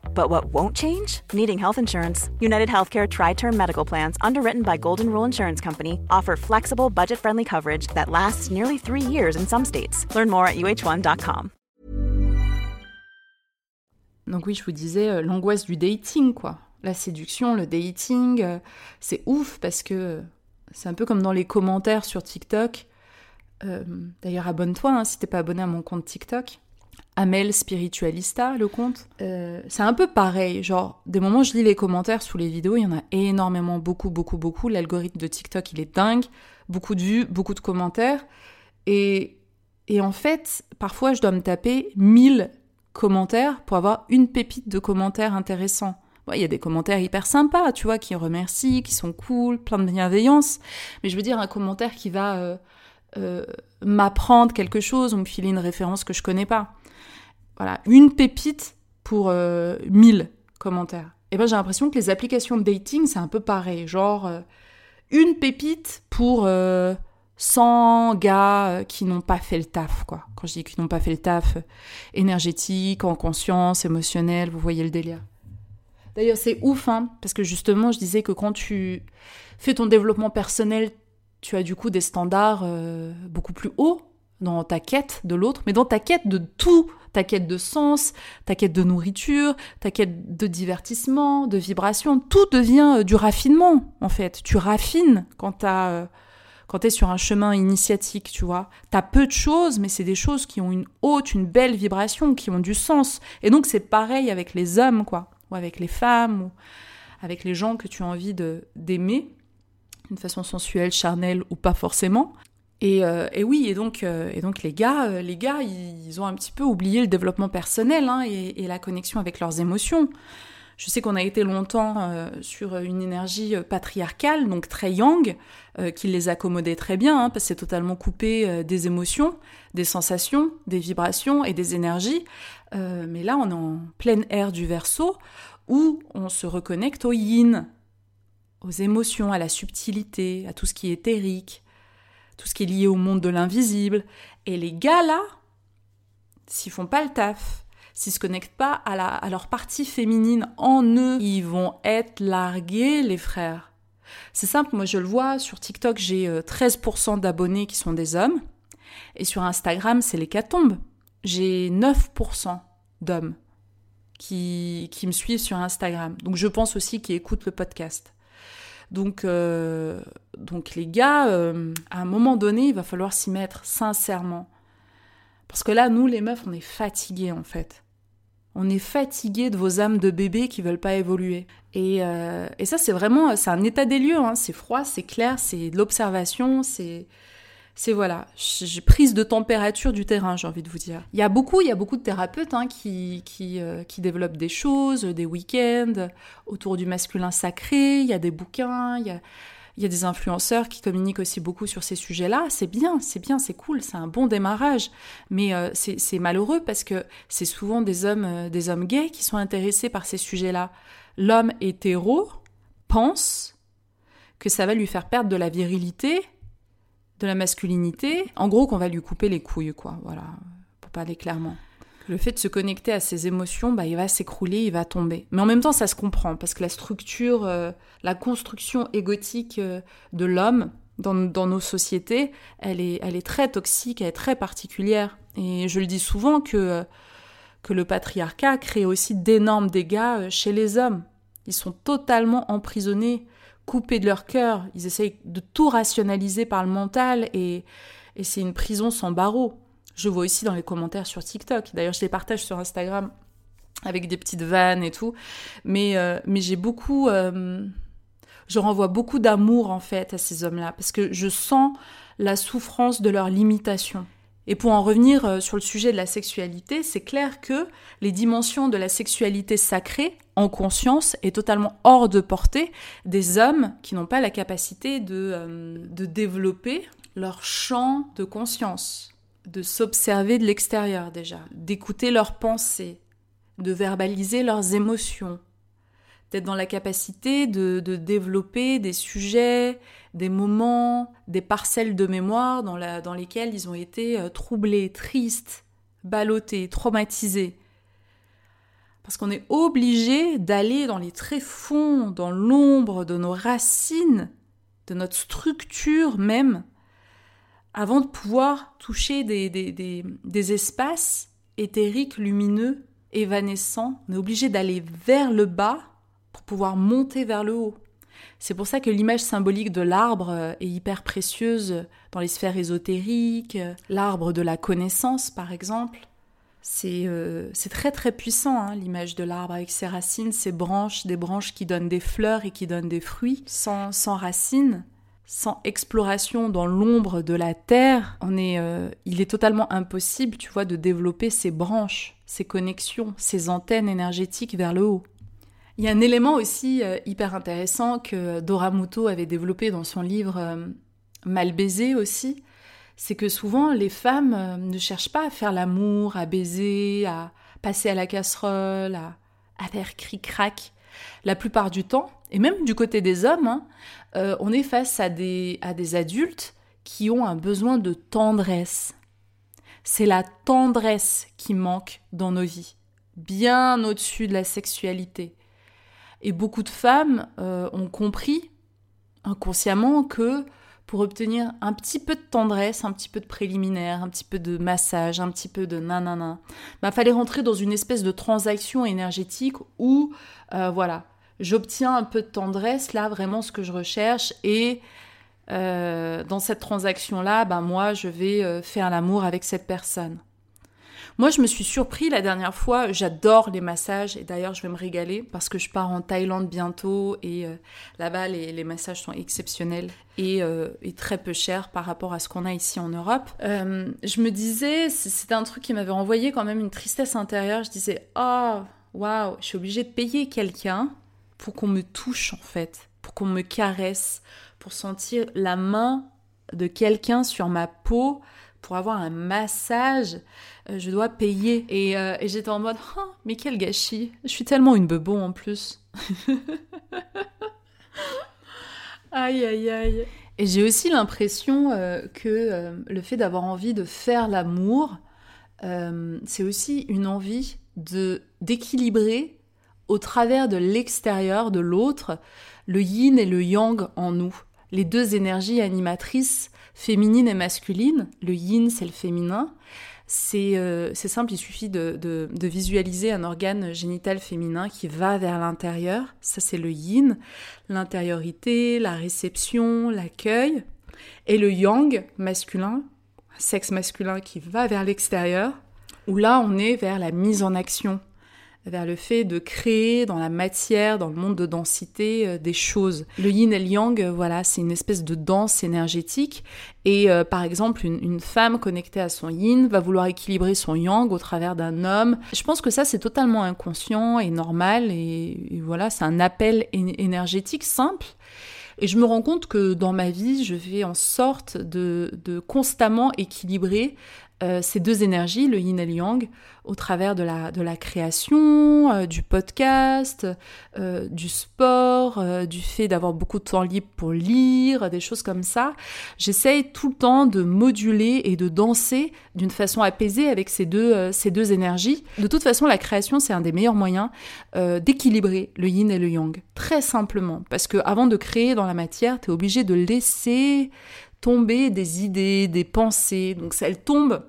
But what won't change? Needing health insurance. United Healthcare Tri Term Medical Plans, underwritten by Golden Rule Insurance Company, offer flexible, budget friendly coverage that lasts nearly three years in some states. Learn more at uh1.com. Donc, oui, je vous disais euh, l'angoisse du dating, quoi. La séduction, le dating, euh, c'est ouf parce que euh, c'est un peu comme dans les commentaires sur TikTok. Euh, d'ailleurs, abonne-toi hein, si t'es pas abonné à mon compte TikTok. Amel Spiritualista, le compte. Euh, c'est un peu pareil, genre, des moments je lis les commentaires sous les vidéos, il y en a énormément, beaucoup, beaucoup, beaucoup. L'algorithme de TikTok, il est dingue. Beaucoup de vues, beaucoup de commentaires. Et, et en fait, parfois, je dois me taper 1000 commentaires pour avoir une pépite de commentaires intéressants. Il y a des commentaires hyper sympas, tu vois, qui remercient, qui sont cool, plein de bienveillance. Mais je veux dire, un commentaire qui va euh, euh, m'apprendre quelque chose ou me filer une référence que je connais pas. Voilà, une pépite pour euh, 1000 commentaires. Et ben j'ai l'impression que les applications de dating, c'est un peu pareil. Genre, euh, une pépite pour 100 gars qui n'ont pas fait le taf, quoi. Quand je dis qu'ils n'ont pas fait le taf énergétique, en conscience, émotionnel, vous voyez le délire. D'ailleurs, c'est ouf, hein, parce que justement, je disais que quand tu fais ton développement personnel, tu as du coup des standards euh, beaucoup plus hauts dans ta quête de l'autre, mais dans ta quête de tout, ta quête de sens, ta quête de nourriture, ta quête de divertissement, de vibration, tout devient euh, du raffinement en fait. Tu raffines quand tu euh, quand es sur un chemin initiatique, tu vois. Tu as peu de choses, mais c'est des choses qui ont une haute, une belle vibration, qui ont du sens. Et donc c'est pareil avec les hommes, quoi, ou avec les femmes, ou avec les gens que tu as envie d'aimer d'une façon sensuelle, charnelle ou pas forcément. Et, euh, et oui, et donc, euh, et donc les gars, euh, les gars, ils ont un petit peu oublié le développement personnel hein, et, la connexion avec leurs émotions. Je sais qu'on a été longtemps sur une énergie patriarcale, donc très yang, qui les accommodait très bien, hein, parce que c'est totalement coupé des émotions, des sensations, des vibrations et des énergies. mais là, on est en pleine ère du verso, où on se reconnecte au yin, aux émotions, à la subtilité, à tout ce qui est éthérique, tout ce qui est lié au monde de l'invisible. Et les gars là, s'ils font pas le taf, s'ils se connectent pas à, leur partie féminine en eux, ils vont être largués, les frères. C'est simple, moi je le vois, sur TikTok j'ai 13% d'abonnés qui sont des hommes, et sur Instagram c'est l'hécatombe. J'ai 9% d'hommes qui me suivent sur Instagram. Donc je pense aussi qu'ils écoutent le podcast. Donc, euh, donc les gars, euh, à un moment donné, il va falloir s'y mettre sincèrement. Parce que là, nous, les meufs, on est fatigués en fait. On est fatigués de vos âmes de bébés qui veulent pas évoluer. Et, euh, et ça, c'est vraiment, c'est un état des lieux. Hein. C'est froid, c'est clair, c'est de l'observation, c'est c'est voilà, j'ai prise de température du terrain, j'ai envie de vous dire. Il y a beaucoup, il y a beaucoup de thérapeutes hein, qui, qui, euh, qui, développent des choses, des week-ends autour du masculin sacré, il y a des bouquins, il y a, il y a des influenceurs qui communiquent aussi beaucoup sur ces sujets-là. C'est bien, c'est bien, c'est cool, c'est un bon démarrage. Mais euh, c'est malheureux parce que c'est souvent des hommes, euh, des hommes gays qui sont intéressés par ces sujets-là. L'homme hétéro pense que ça va lui faire perdre de la virilité de la masculinité. En gros, qu'on va lui couper les couilles, quoi. Voilà, pour parler clairement. Le fait de se connecter à ses émotions, bah, il va s'écrouler, il va tomber. Mais en même temps, ça se comprend, parce que la structure, euh, la construction égotique euh, de l'homme dans, dans, nos sociétés, elle est, elle est très toxique, elle est très particulière. Et je le dis souvent que, euh, que le patriarcat crée aussi d'énormes dégâts chez les hommes. Ils sont totalement emprisonnés coupés de leur cœur, ils essayent de tout rationaliser par le mental et, c'est une prison sans barreaux. Je vois aussi dans les commentaires sur TikTok. D'ailleurs, je les partage sur Instagram avec des petites vannes et tout. Mais, euh, mais j'ai beaucoup. Euh, je renvoie beaucoup d'amour en fait à ces hommes-là parce que je sens la souffrance de leur limitation. Et pour en revenir euh, sur le sujet de la sexualité, c'est clair que les dimensions de la sexualité sacrée, en conscience, est totalement hors de portée des hommes qui n'ont pas la capacité de, euh, de développer leur champ de conscience, de s'observer de l'extérieur déjà, d'écouter leurs pensées, de verbaliser leurs émotions, d'être dans la capacité de, développer des sujets, des moments, des parcelles de mémoire dans, lesquels ils ont été euh, troublés, tristes, ballottés, traumatisés. Parce qu'on est obligé d'aller dans les tréfonds, dans l'ombre de nos racines, de notre structure même, avant de pouvoir toucher des, des, espaces éthériques, lumineux, évanescents. On est obligé d'aller vers le bas pour pouvoir monter vers le haut. C'est pour ça que l'image symbolique de l'arbre euh, est hyper précieuse dans les sphères ésotériques, euh, l'arbre de la connaissance par exemple. C'est euh, très très puissant hein, l'image de l'arbre avec ses racines, ses branches, des branches qui donnent des fleurs et qui donnent des fruits. Sans, sans racines, sans exploration dans l'ombre de la terre, on est, euh, il est totalement impossible, tu vois, de développer ces branches, ces connexions, ces antennes énergétiques vers le haut. Il y a un élément aussi euh, hyper intéressant que Dora Muto avait développé dans son livre euh, Mal baiser aussi, c'est que souvent les femmes ne cherchent pas à faire l'amour, à baiser, à passer à la casserole, à, faire cric-crac. La plupart du temps, et même du côté des hommes, hein, euh, on est face à des adultes qui ont un besoin de tendresse. C'est la tendresse qui manque dans nos vies, bien au-dessus de la sexualité. Et beaucoup de femmes euh, ont compris inconsciemment que pour obtenir un petit peu de tendresse, un petit peu de préliminaire, un petit peu de massage, un petit peu de nanana, il bah, fallait rentrer dans une espèce de transaction énergétique où, euh, voilà, j'obtiens un peu de tendresse, là, vraiment ce que je recherche. Et euh, dans cette transaction-là, ben, moi, je vais faire l'amour avec cette personne. Moi, je me suis surpris la dernière fois. J'adore les massages et d'ailleurs, je vais me régaler parce que je pars en Thaïlande bientôt et euh, là-bas, les, massages sont exceptionnels et, et, très peu chers par rapport à ce qu'on a ici en Europe. je me disais, c'était un truc qui m'avait envoyé quand même une tristesse intérieure. Je disais, oh, waouh, je suis obligée de payer quelqu'un pour qu'on me touche en fait, pour qu'on me caresse, pour sentir la main de quelqu'un sur ma peau, pour avoir un massage, euh, je dois payer. Et, euh, j'étais en mode, oh, mais quel gâchis, je suis tellement une bebon en plus. aïe, aïe, aïe. Et j'ai aussi l'impression euh, que le fait d'avoir envie de faire l'amour, c'est aussi une envie de d'équilibrer au travers de l'extérieur de l'autre, le yin et le yang en nous, les deux énergies animatrices féminines et masculines. Le yin, c'est le féminin. C'est euh, simple, il suffit de, de, visualiser un organe génital féminin qui va vers l'intérieur. Ça, c'est le yin, l'intériorité, la réception, l'accueil. Et le yang, masculin, sexe masculin qui va vers l'extérieur, où là, on est vers la mise en action, vers le fait de créer dans la matière, dans le monde de densité, euh, des choses. Le yin et le yang, euh, voilà, c'est une espèce de danse énergétique. Et euh, par exemple, une, femme connectée à son yin va vouloir équilibrer son yang au travers d'un homme. Je pense que ça, c'est totalement inconscient et normal. Et, voilà, c'est un appel énergétique simple. Et je me rends compte que dans ma vie, je fais en sorte de, de constamment équilibrer euh, ces deux énergies, le yin et le yang, au travers de la, de la création, euh, du podcast, euh, du sport, du fait d'avoir beaucoup de temps libre pour lire, des choses comme ça. J'essaye tout le temps de moduler et de danser d'une façon apaisée avec ces deux, ces deux énergies. De toute façon, la création, c'est un des meilleurs moyens d'équilibrer le yin et le yang, très simplement. Parce que avant de créer dans la matière, tu es obligé de laisser tomber des idées, des pensées. Donc elles tombent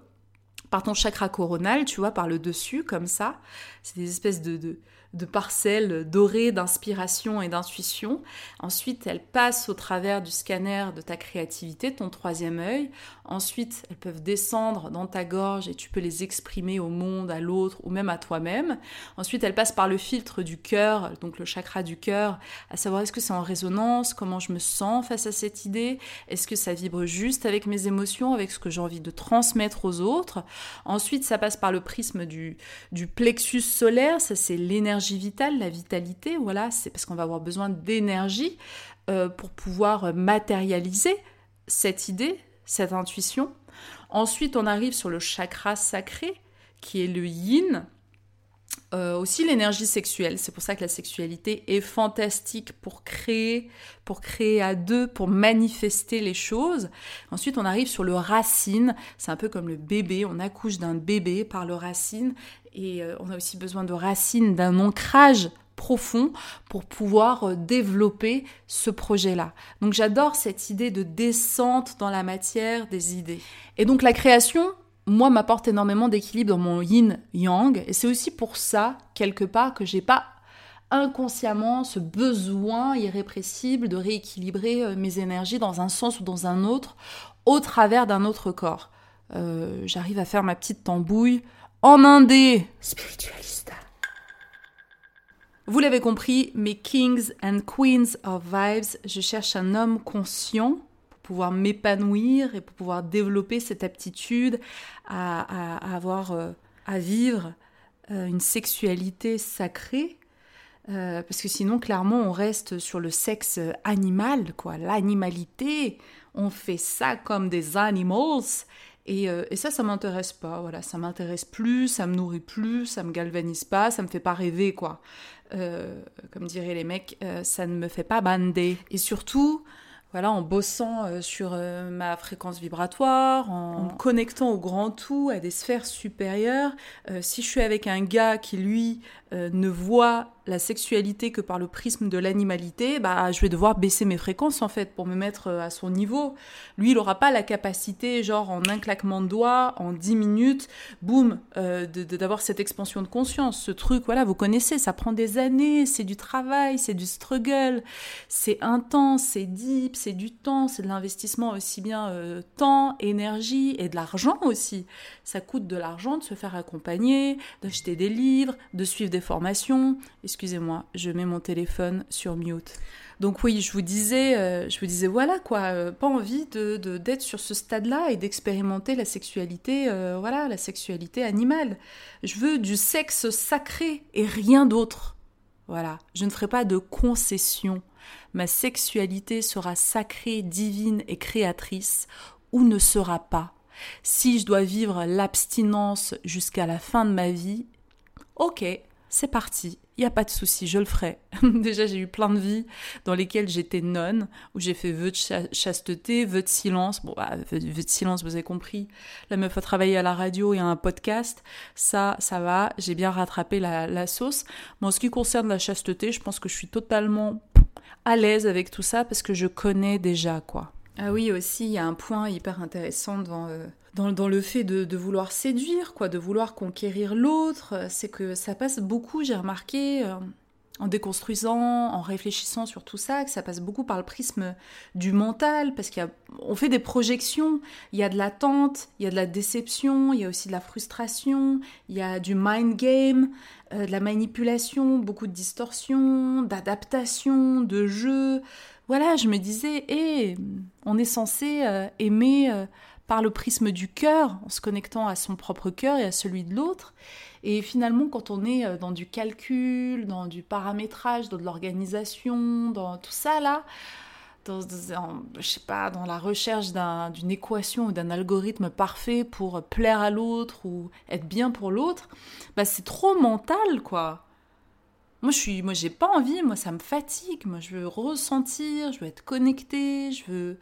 par ton chakra coronal, tu vois, par le dessus, comme ça. C'est des espèces de, de, parcelles dorées d'inspiration et d'intuition. Ensuite, elles passent au travers du scanner de ta créativité, ton troisième œil. Ensuite, elles peuvent descendre dans ta gorge et tu peux les exprimer au monde, à l'autre ou même à toi-même. Ensuite, elles passent par le filtre du cœur, donc le chakra du cœur, à savoir est-ce que c'est en résonance, comment je me sens face à cette idée, est-ce que ça vibre juste avec mes émotions, avec ce que j'ai envie de transmettre aux autres. Ensuite, ça passe par le prisme du, du plexus solaire, ça c'est l'énergie vitale, la vitalité, voilà, c'est parce qu'on va avoir besoin d'énergie euh, pour pouvoir matérialiser cette idée, cette intuition. Ensuite, on arrive sur le chakra sacré, qui est le yin. euh, aussi l'énergie sexuelle. C'est pour ça que la sexualité est fantastique pour créer, pour créer à deux, pour manifester les choses. Ensuite, on arrive sur le racine. C'est un peu comme le bébé. On accouche d'un bébé par le racine. Et euh, on a aussi besoin de racines, d'un ancrage profond pour pouvoir euh, développer ce projet-là. Donc j'adore cette idée de descente dans la matière des idées. Et donc la création, moi, m'apporte énormément d'équilibre dans mon yin-yang. Et c'est aussi pour ça, quelque part, que j'ai pas inconsciemment ce besoin irrépressible de rééquilibrer euh, mes énergies dans un sens ou dans un autre, au travers d'un autre corps. Euh, j'arrive à faire ma petite tambouille en indé. Vous l'avez compris, mes kings and queens of vibes, je cherche un homme conscient pouvoir m'épanouir et pour pouvoir développer cette aptitude à, avoir, euh, à vivre euh, une sexualité sacrée. Euh, parce que sinon, clairement, on reste sur le sexe animal, quoi, l'animalité. On fait ça comme des animals. Et, et ça, ça m'intéresse pas. Voilà, ça m'intéresse plus, ça me nourrit plus, ça me galvanise pas, ça me fait pas rêver, quoi. Comme diraient les mecs, ça ne me fait pas bander. Et surtout, voilà, en bossant euh, sur euh, ma fréquence vibratoire, en, me connectant au grand tout, à des sphères supérieures. Euh, si je suis avec un gars qui, lui, ne voit la sexualité que par le prisme de l'animalité, bah, je vais devoir baisser mes fréquences en fait pour me mettre à son niveau. Lui, il n'aura pas la capacité, genre en un claquement de doigts, en 10 minutes, boum, d'avoir cette expansion de conscience. Ce truc, voilà, vous connaissez, ça prend des années, c'est du travail, c'est du struggle, c'est intense, c'est deep, c'est du temps, c'est de l'investissement aussi bien euh, temps, énergie et de l'argent aussi. Ça coûte de l'argent de se faire accompagner, d'acheter des livres, de suivre des formations. Excusez-moi, je mets mon téléphone sur mute. Donc oui, je vous disais, euh, je vous disais voilà quoi, euh, pas envie de d'être sur ce stade-là et d'expérimenter la sexualité, voilà, la sexualité animale. Je veux du sexe sacré et rien d'autre. Voilà, je ne ferai pas de concession. Ma sexualité sera sacrée, divine et créatrice ou ne sera pas. Si je dois vivre l'abstinence jusqu'à la fin de ma vie, ok, c'est parti, il n'y a pas de souci, je le ferai. Déjà, j'ai eu plein de vies dans lesquelles j'étais nonne, où j'ai fait vœu de chasteté, vœu de silence. Bon, bah, vœu, de silence, vous avez compris. La meuf a travaillé à la radio et à un podcast. Ça, ça va, j'ai bien rattrapé la, la sauce. Mais en ce qui concerne la chasteté, je pense que je suis totalement à l'aise avec tout ça parce que je connais déjà, quoi. Ah oui, aussi, il y a un point hyper intéressant dans, euh, dans, le fait de, vouloir séduire, quoi, de vouloir conquérir l'autre. C'est que ça passe beaucoup, j'ai remarqué, euh, en déconstruisant, en réfléchissant sur tout ça, que ça passe beaucoup par le prisme du mental, parce qu'on fait des projections, il y a de l'attente, il y a de la déception, il y a aussi de la frustration, il y a du mind game, euh, de la manipulation, beaucoup de distorsion, d'adaptation, de jeu voilà, je me disais, hé, on est censé euh, aimer euh, par le prisme du cœur, en se connectant à son propre cœur et à celui de l'autre. Et finalement, quand on est dans du calcul, dans du paramétrage, dans de l'organisation, dans tout ça là, dans, je sais pas, dans la recherche d'une équation ou d'un algorithme parfait pour plaire à l'autre ou être bien pour l'autre, bah c'est trop mental quoi. Moi, je suis, moi, j'ai pas envie. Moi, ça me fatigue. Moi, je veux ressentir. Je veux être connectée. Je veux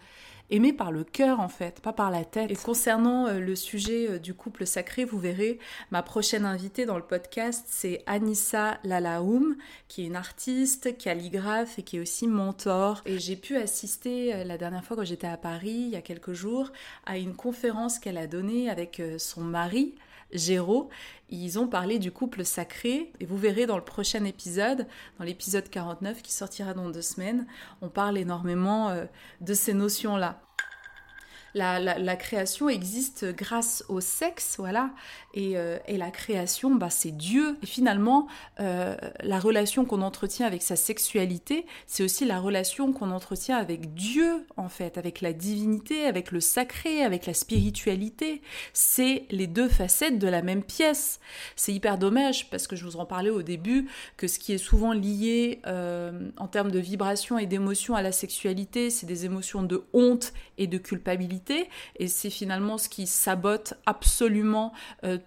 aimer par le cœur en fait, pas par la tête. Et concernant euh, le sujet euh, du couple sacré, vous verrez, ma prochaine invitée dans le podcast, c'est Anissa Lalaoum, qui est une artiste, calligraphe et qui est aussi mentor. Et j'ai pu assister euh, la dernière fois quand j'étais à Paris, il y a quelques jours, à une conférence qu'elle a donnée avec son mari. Géraud, ils ont parlé du couple sacré et vous verrez dans le prochain épisode, dans l'épisode 49 qui sortira dans deux semaines, on parle énormément euh, de ces notions-là. La, création existe grâce au sexe, voilà, et, euh, la création, bah, c'est Dieu. Et finalement, euh, la relation qu'on entretient avec sa sexualité, c'est aussi la relation qu'on entretient avec Dieu, en fait, avec la divinité, avec le sacré, avec la spiritualité. C'est les deux facettes de la même pièce. C'est hyper dommage, parce que je vous en parlais au début, que ce qui est souvent lié euh, en termes de vibration et d'émotion à la sexualité, c'est des émotions de honte et de culpabilité et c'est finalement ce qui sabote absolument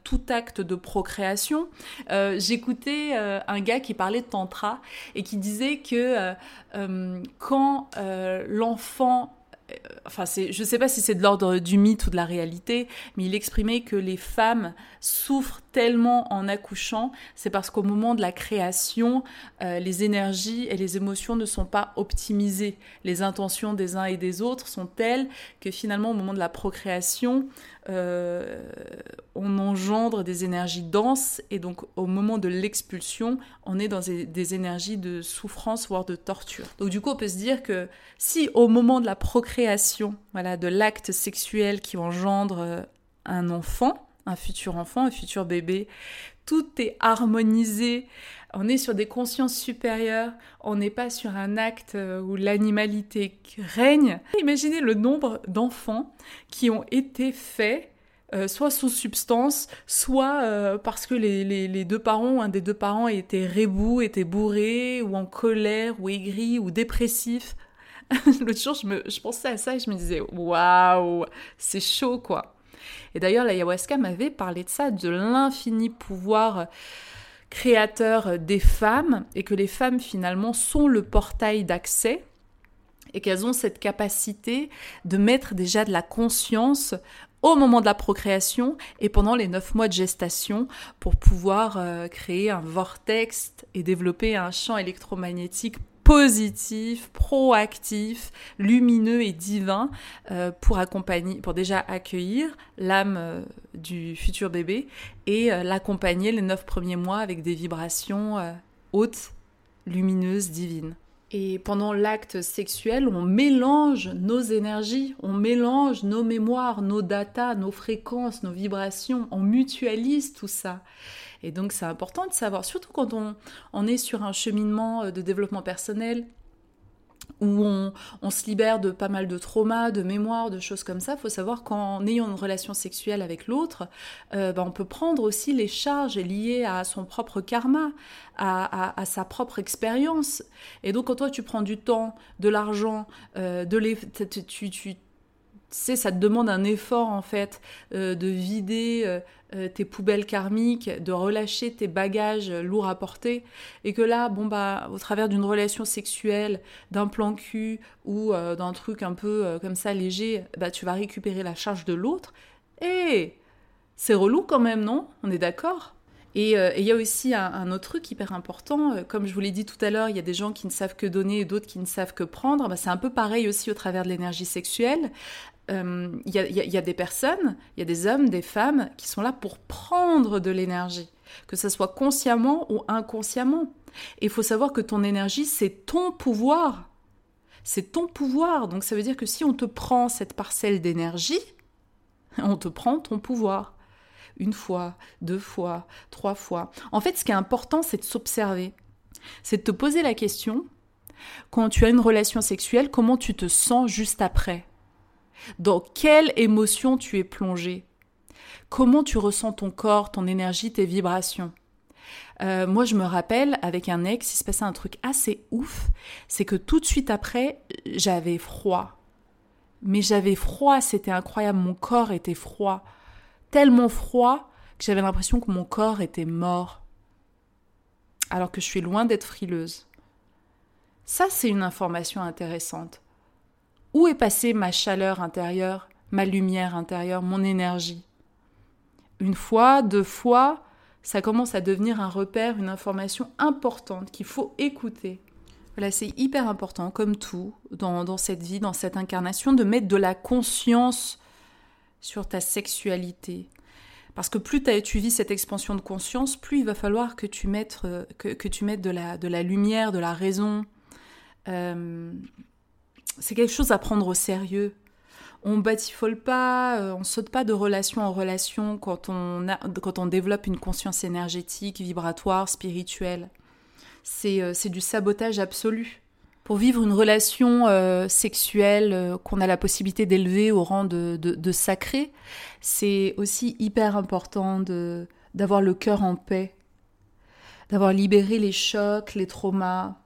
tout acte de procréation. Euh, j'écoutais un gars qui parlait de tantra et qui disait que quand l'enfant enfin je ne sais pas si c'est de l'ordre du mythe ou de la réalité, mais il exprimait que les femmes souffrent tellement en accouchant, c'est parce qu'au moment de la création, euh, les énergies et les émotions ne sont pas optimisées. Les intentions des uns et des autres sont telles que finalement au moment de la procréation, euh, on engendre des énergies denses et donc au moment de l'expulsion, on est dans des, énergies de souffrance voire de torture. Donc du coup, on peut se dire que si au moment de la procréation, voilà, de l'acte sexuel qui engendre euh, un enfant, un futur enfant, un futur bébé, tout est harmonisé, on est sur des consciences supérieures, on n'est pas sur un acte euh, où l'animalité règne. Imaginez le nombre d'enfants qui ont été faits euh, soit sous substance, soit euh, parce que les, deux parents, un des deux parents était rebou, était bourré, ou en colère, ou aigri, ou dépressif. L'autre jour, je, me, je pensais à ça et je me disais, waouh, c'est chaud quoi. Et d'ailleurs, l'ayahuasca m'avait parlé de ça, de l'infini pouvoir créateur des femmes et que les femmes finalement sont le portail d'accès et qu'elles ont cette capacité de mettre déjà de la conscience au moment de la procréation et pendant les neuf mois de gestation pour pouvoir euh, créer un vortex et développer un champ électromagnétique positif, proactif, lumineux et divin euh, pour accompagner, pour déjà accueillir l'âme euh, du futur bébé et euh, l'accompagner les neuf premiers mois avec des vibrations hautes, lumineuses, divines. Et pendant l'acte sexuel, on mélange nos énergies, on mélange nos mémoires, nos datas, nos fréquences, nos vibrations, on mutualise tout ça. Et donc c'est important de savoir, surtout quand on, est sur un cheminement euh, de développement personnel, où on, se libère de pas mal de traumas, de mémoires, de choses comme ça. Il faut savoir qu'en ayant une relation sexuelle avec l'autre, euh, ben, on peut prendre aussi les charges liées à son propre karma, à, sa propre expérience. Et donc quand toi tu prends du temps, de l'argent, euh, de tu, tu, sais, ça te demande un effort en fait de vider euh, tes poubelles karmiques, de relâcher tes bagages lourds à porter, et que là, bon bah, au travers d'une relation sexuelle, d'un plan cul ou euh, d'un truc un peu euh, comme ça léger, bah tu vas récupérer la charge de l'autre. Et c'est relou quand même, non? On est d'accord? Et il y a aussi un, autre truc hyper important, comme je vous l'ai dit tout à l'heure, il y a des gens qui ne savent que donner et d'autres qui ne savent que prendre. Bah, c'est un peu pareil aussi au travers de l'énergie sexuelle il euh, y, a des personnes, il y a des hommes, des femmes qui sont là pour prendre de l'énergie, que ce soit consciemment ou inconsciemment. Et il faut savoir que ton énergie, c'est ton pouvoir. C'est ton pouvoir. Donc ça veut dire que si on te prend cette parcelle d'énergie, on te prend ton pouvoir. Une fois, deux fois, trois fois. En fait, ce qui est important, c'est de s'observer. C'est de te poser la question, quand tu as une relation sexuelle, comment tu te sens juste après? Dans quelle émotion tu es plongé? Comment tu ressens ton corps, ton énergie, tes vibrations? Euh, moi, je me rappelle, avec un ex, il se passait un truc assez ouf, c'est que tout de suite après, j'avais froid. Mais j'avais froid, c'était incroyable, mon corps était froid. Tellement froid que j'avais l'impression que mon corps était mort. Alors que je suis loin d'être frileuse. Ça, c'est une information intéressante. Où est passée ma chaleur intérieure, ma lumière intérieure, mon énergie? Une fois, deux fois, ça commence à devenir un repère, une information importante qu'il faut écouter. Voilà, c'est hyper important, comme tout, dans, cette vie, dans cette incarnation, de mettre de la conscience sur ta sexualité. Parce que plus tu vis cette expansion de conscience, plus il va falloir que tu mettes, euh, que, tu mettes de, la, de la lumière, de la raison, euh, c'est quelque chose à prendre au sérieux. On batifole pas, euh, on saute pas de relation en relation quand on, quand on développe une conscience énergétique, vibratoire, spirituelle. C'est euh, du sabotage absolu. Pour vivre une relation euh, sexuelle qu'on a la possibilité d'élever au rang de, de sacré, c'est aussi hyper important d'avoir le cœur en paix, d'avoir libéré les chocs, les traumas,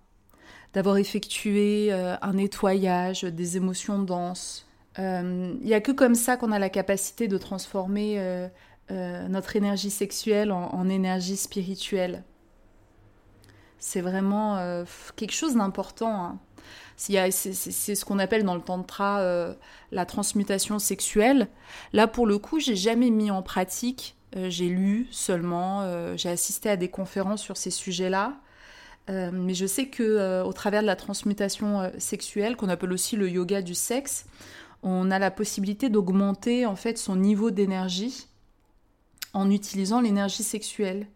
d'avoir effectué euh, un nettoyage des émotions denses, Il n'y a que comme ça qu'on a la capacité de transformer notre énergie sexuelle en, énergie spirituelle. C'est vraiment quelque chose d'important. Hein. C'est ce qu'on appelle dans le tantra euh, la transmutation sexuelle. Là, pour le coup, j'ai jamais mis en pratique. Euh, j'ai lu seulement, euh, j'ai assisté à des conférences sur ces sujets-là. Mais je sais que au travers de la transmutation sexuelle, qu'on appelle aussi le yoga du sexe, on a la possibilité d'augmenter en fait son niveau d'énergie en utilisant l'énergie sexuelle.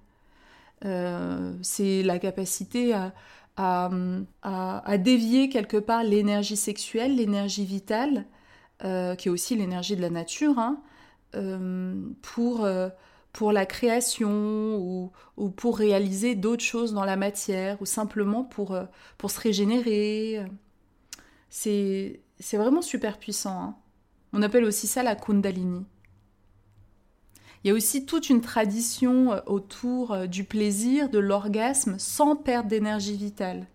c'est la capacité à, à, dévier quelque part l'énergie sexuelle, l'énergie vitale, euh, qui est aussi l'énergie de la nature, hein, euh, pour, euh, pour la création ou, ou pour réaliser d'autres choses dans la matière ou simplement pour, pour se régénérer. C'est vraiment super puissant. Hein. On appelle aussi ça la kundalini. Il y a aussi toute une tradition euh, autour euh, du plaisir, de l'orgasme, sans perte d'énergie vitale.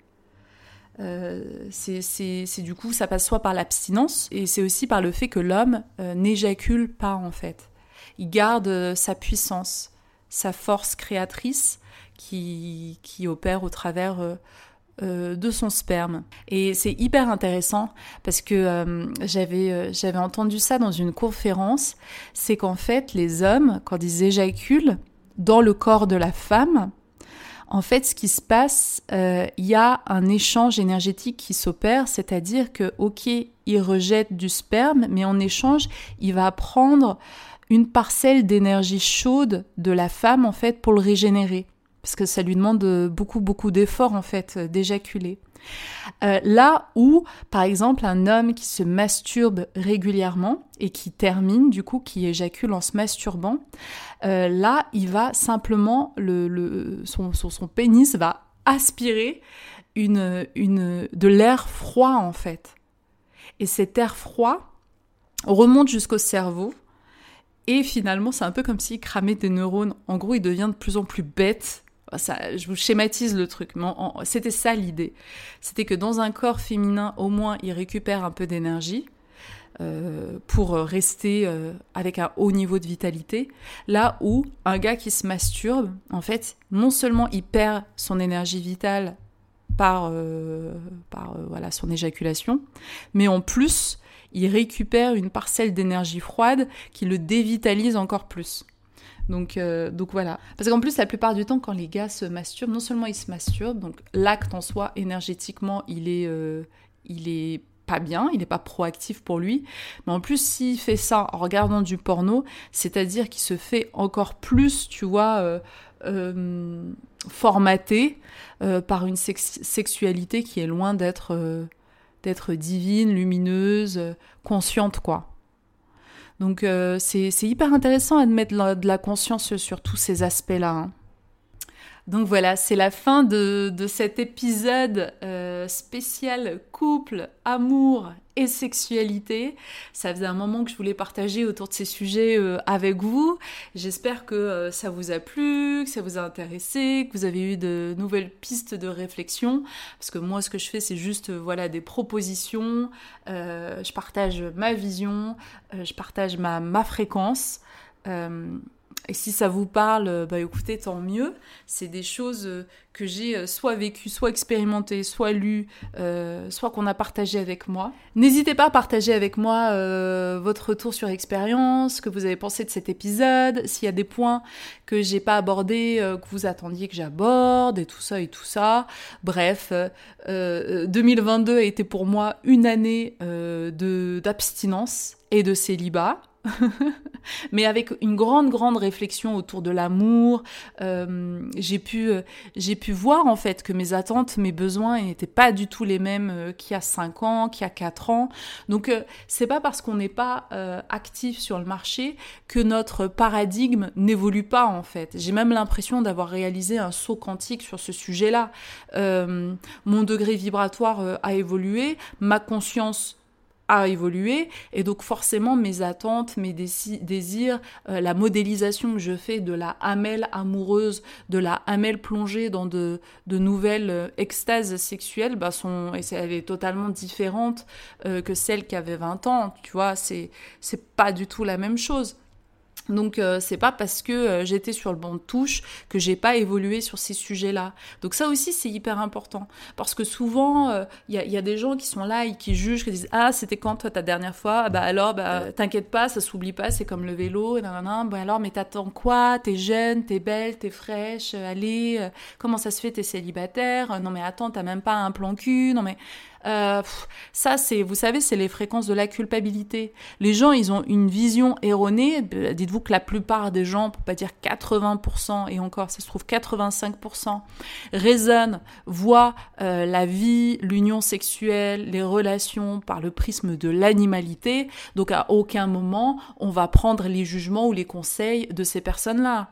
Euh, c'est du coup, ça passe soit par l'abstinence, et c'est aussi par le fait que l'homme n'éjacule pas en fait. Il garde sa puissance, sa force créatrice qui, qui opère au travers euh, de son sperme. Et c'est hyper intéressant parce que euh, j'avais euh, j'avais entendu ça dans une conférence, c'est qu'en fait les hommes quand ils éjaculent dans le corps de la femme, en fait ce qui se passe, il y a un échange énergétique qui s'opère, c'est-à-dire que ok il rejette du sperme, mais en échange il va prendre une parcelle d'énergie chaude de la femme en fait pour le régénérer parce que ça lui demande beaucoup, beaucoup d'efforts, en fait, euh, d'éjaculer. Euh, là où, par exemple, un homme qui se masturbe régulièrement et qui termine, du coup, qui éjacule en se masturbant, euh, là, il va simplement, le, son, son, pénis va aspirer une, une, de l'air froid, en fait. Et cet air froid remonte jusqu'au cerveau. Et finalement, c'est un peu comme s'il cramait des neurones. En gros, il devient de plus en plus bête ça, je vous schématise le truc, mais c'était ça l'idée. C'était que dans un corps féminin, au moins, il récupère un peu d'énergie euh, pour rester euh, avec un haut niveau de vitalité. Là où un gars qui se masturbe, en fait, non seulement il perd son énergie vitale par, euh, par voilà, son éjaculation, mais en plus, il récupère une parcelle d'énergie froide qui le dévitalise encore plus. Donc, euh, donc voilà. Parce qu'en plus, la plupart du temps, quand les gars se masturbent, non seulement ils se masturbent, donc l'acte en soi, énergétiquement, il est, euh, il est pas bien, il n'est pas proactif pour lui. Mais en plus, s'il fait ça en regardant du porno, c'est-à-dire qu'il se fait encore plus, tu vois, euh, formaté par une sexualité qui est loin d'être d'être divine, lumineuse, consciente, quoi. Donc euh, c'est hyper intéressant à mettre de la conscience sur tous ces aspects-là. Hein. Donc voilà, c'est la fin de, cet épisode euh, spécial couple, amour et sexualité. Ça faisait un moment que je voulais partager autour de ces sujets euh, avec vous. J'espère que euh, ça vous a plu, que ça vous a intéressé, que vous avez eu de nouvelles pistes de réflexion. Parce que moi, ce que je fais, c'est juste voilà des propositions. je partage ma vision, je partage ma, ma fréquence. Et si ça vous parle, euh, bah écoutez, tant mieux. C'est des choses euh, que j'ai euh, soit vécues, soit expérimentées, soit lues, soit qu'on a partagé avec moi. N'hésitez pas à partager avec moi votre retour sur expérience, ce que vous avez pensé de cet épisode, s'il y a des points que j'ai pas abordés, que vous attendiez que j'aborde, et tout ça et tout ça. Bref, 2022 a été pour moi une année d'abstinence et de célibat. mais avec une grande, grande réflexion autour de l'amour. Euh, j'ai pu, euh, j'ai pu voir en fait que mes attentes, mes besoins n'étaient pas du tout les mêmes euh, qu'il y a 5 ans, qu'il y a 4 ans. Donc c'est pas parce qu'on n'est pas actif sur le marché que notre paradigme n'évolue pas en fait. J'ai même l'impression d'avoir réalisé un saut quantique sur ce sujet-là. mon degré vibratoire a évolué, ma conscience a évolué et donc forcément mes attentes, mes désirs, euh, la modélisation que je fais de la Amel amoureuse, de la Amel plongée dans de, de nouvelles euh, extases sexuelles, bah sont, et elle est totalement différente euh, que celle qui avait 20 ans, tu vois, c'est pas du tout la même chose. Donc euh, c'est pas parce que euh, j'étais sur le banc de touche que j'ai pas évolué sur ces sujets-là. Donc ça aussi c'est hyper important. Parce que souvent il euh, y, a, des gens qui sont là et qui jugent, qui disent ah c'était quand toi ta dernière fois? Ah, Bah alors bah t'inquiète pas ça s'oublie pas c'est comme le vélo nanana. Bah alors mais t'attends quoi? T'es jeune, t'es belle, t'es fraîche, allez comment ça se fait t'es célibataire? Non mais attends t'as même pas un plan cul Non mais euh, ça, c'est, vous savez, c'est les fréquences de la culpabilité. Les gens, ils ont une vision erronée. Dites-vous que la plupart des gens, pour pas dire 80%, et encore, ça se trouve 85%, raisonnent, voient euh, la vie, l'union sexuelle, les relations par le prisme de l'animalité. Donc, à aucun moment, on va prendre les jugements ou les conseils de ces personnes-là.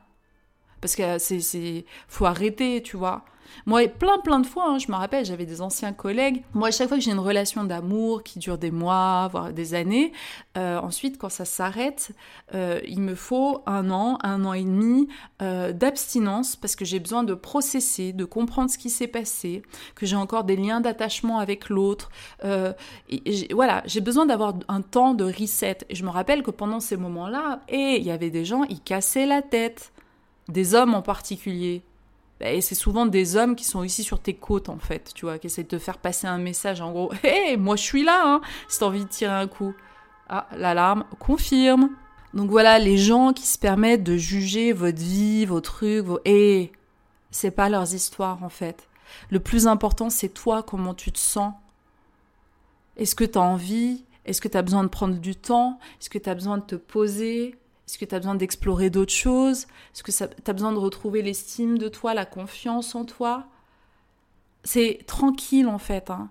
Parce que c'est, faut arrêter, tu vois. Moi, plein, plein de fois, hein, je me rappelle, j'avais des anciens collègues. Moi, à chaque fois que j'ai une relation d'amour qui dure des mois, voire des années, euh, ensuite, quand ça s'arrête, euh, il me faut un an, un an et demi euh, d'abstinence parce que j'ai besoin de processer, de comprendre ce qui s'est passé, que j'ai encore des liens d'attachement avec l'autre. voilà, j'ai besoin d'avoir un temps de reset. Et je me rappelle que pendant ces moments-là, et il y avait des gens, ils cassaient la tête. Des hommes en particulier, et c'est souvent des hommes qui sont ici sur tes côtes, en fait, tu vois, qui essaient de te faire passer un message, en gros, hé, moi je suis là, hein, si t'as envie de tirer un coup. Ah, l'alarme confirme. Donc voilà, les gens qui se permettent de juger votre vie, vos trucs, vos... Hé, c'est pas leurs histoires, en fait. Le plus important, c'est toi, comment tu te sens. Est-ce que t'as envie? Est-ce que t'as besoin de prendre du temps? Est-ce que t'as besoin de te poser? Est-ce que tu as besoin d'explorer d'autres choses? Est-ce que tu as besoin de retrouver l'estime de toi, la confiance en toi? C'est tranquille en fait. Hein.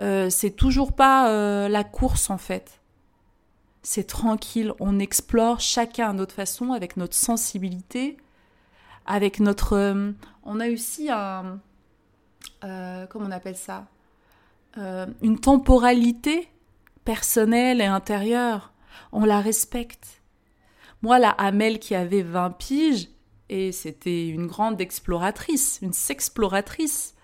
Euh, c'est toujours pas euh, la course en fait. C'est tranquille. On explore chacun à notre façon, avec notre sensibilité, avec notre. Euh, on a aussi un. comment on appelle ça? Une temporalité personnelle et intérieure. On la respecte moi, la Hamel qui avait 20 piges, et c'était une grande exploratrice, une sexploratrice.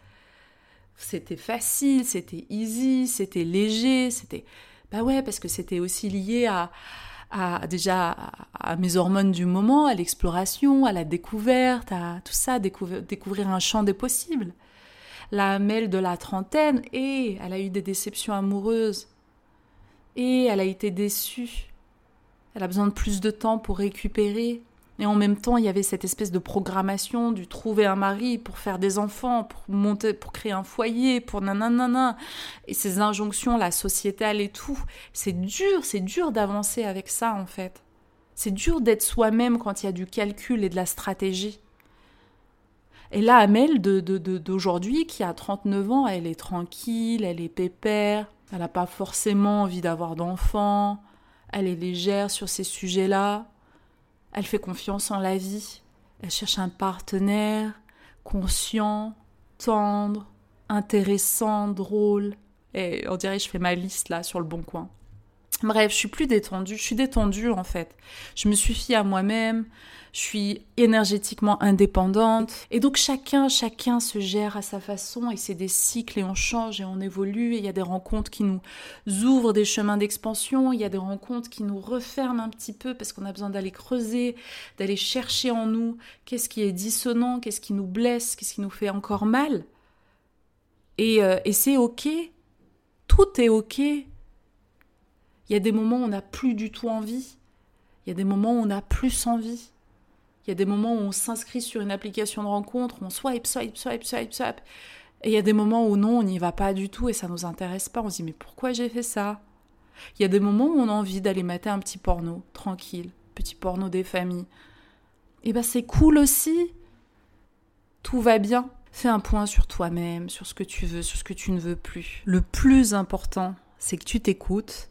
C'était facile, c'était easy, c'était léger, c'était... Bah ouais, parce que c'était aussi lié à, déjà à, mes hormones du moment, à l'exploration, à la découverte, à tout ça, découvrir, découvrir un champ des possibles. La Hamel de la trentaine, et elle a eu des déceptions amoureuses, et elle a été déçue, elle a besoin de plus de temps pour récupérer. Et en même temps, il y avait cette espèce de programmation du trouver un mari pour faire des enfants, pour monter, pour créer un foyer, pour nanana. Et ces injonctions, la sociétale et tout. C'est dur, c'est dur d'avancer avec ça, en fait. C'est dur d'être soi-même quand il y a du calcul et de la stratégie. Et là, Amel d'aujourd'hui, qui a 39 ans, elle est tranquille, elle est pépère, elle n'a pas forcément envie d'avoir d'enfants, elle est légère sur ces sujets-là, elle fait confiance en la vie, elle cherche un partenaire conscient, tendre, intéressant, drôle. Et on dirait que je fais ma liste là sur le bon coin. Bref, je suis plus détendue, je suis détendue en fait. Je me suffis à moi-même, je suis énergétiquement indépendante. Et donc chacun, chacun se gère à sa façon et c'est des cycles et on change et on évolue et il y a des rencontres qui nous ouvrent des chemins d'expansion, il y a des rencontres qui nous referment un petit peu parce qu'on a besoin d'aller creuser, d'aller chercher en nous qu'est-ce qui est dissonant, qu'est-ce qui nous blesse, qu'est-ce qui nous fait encore mal. Et, euh, et c'est ok, tout est ok il y a des moments où on n'a plus du tout envie. Il y a des moments où on a plus envie. Il y a des moments où on s'inscrit sur une application de rencontre, on swipe, swipe, swipe, swipe, swipe. Et il y a des moments où non, on n'y va pas du tout et ça nous intéresse pas. On se dit mais pourquoi j'ai fait ça? Il y a des moments où on a envie d'aller mater un petit porno, tranquille, petit porno des familles. Et ben c'est cool aussi. Tout va bien. Fais un point sur toi-même, sur ce que tu veux, sur ce que tu ne veux plus. Le plus important, c'est que tu t'écoutes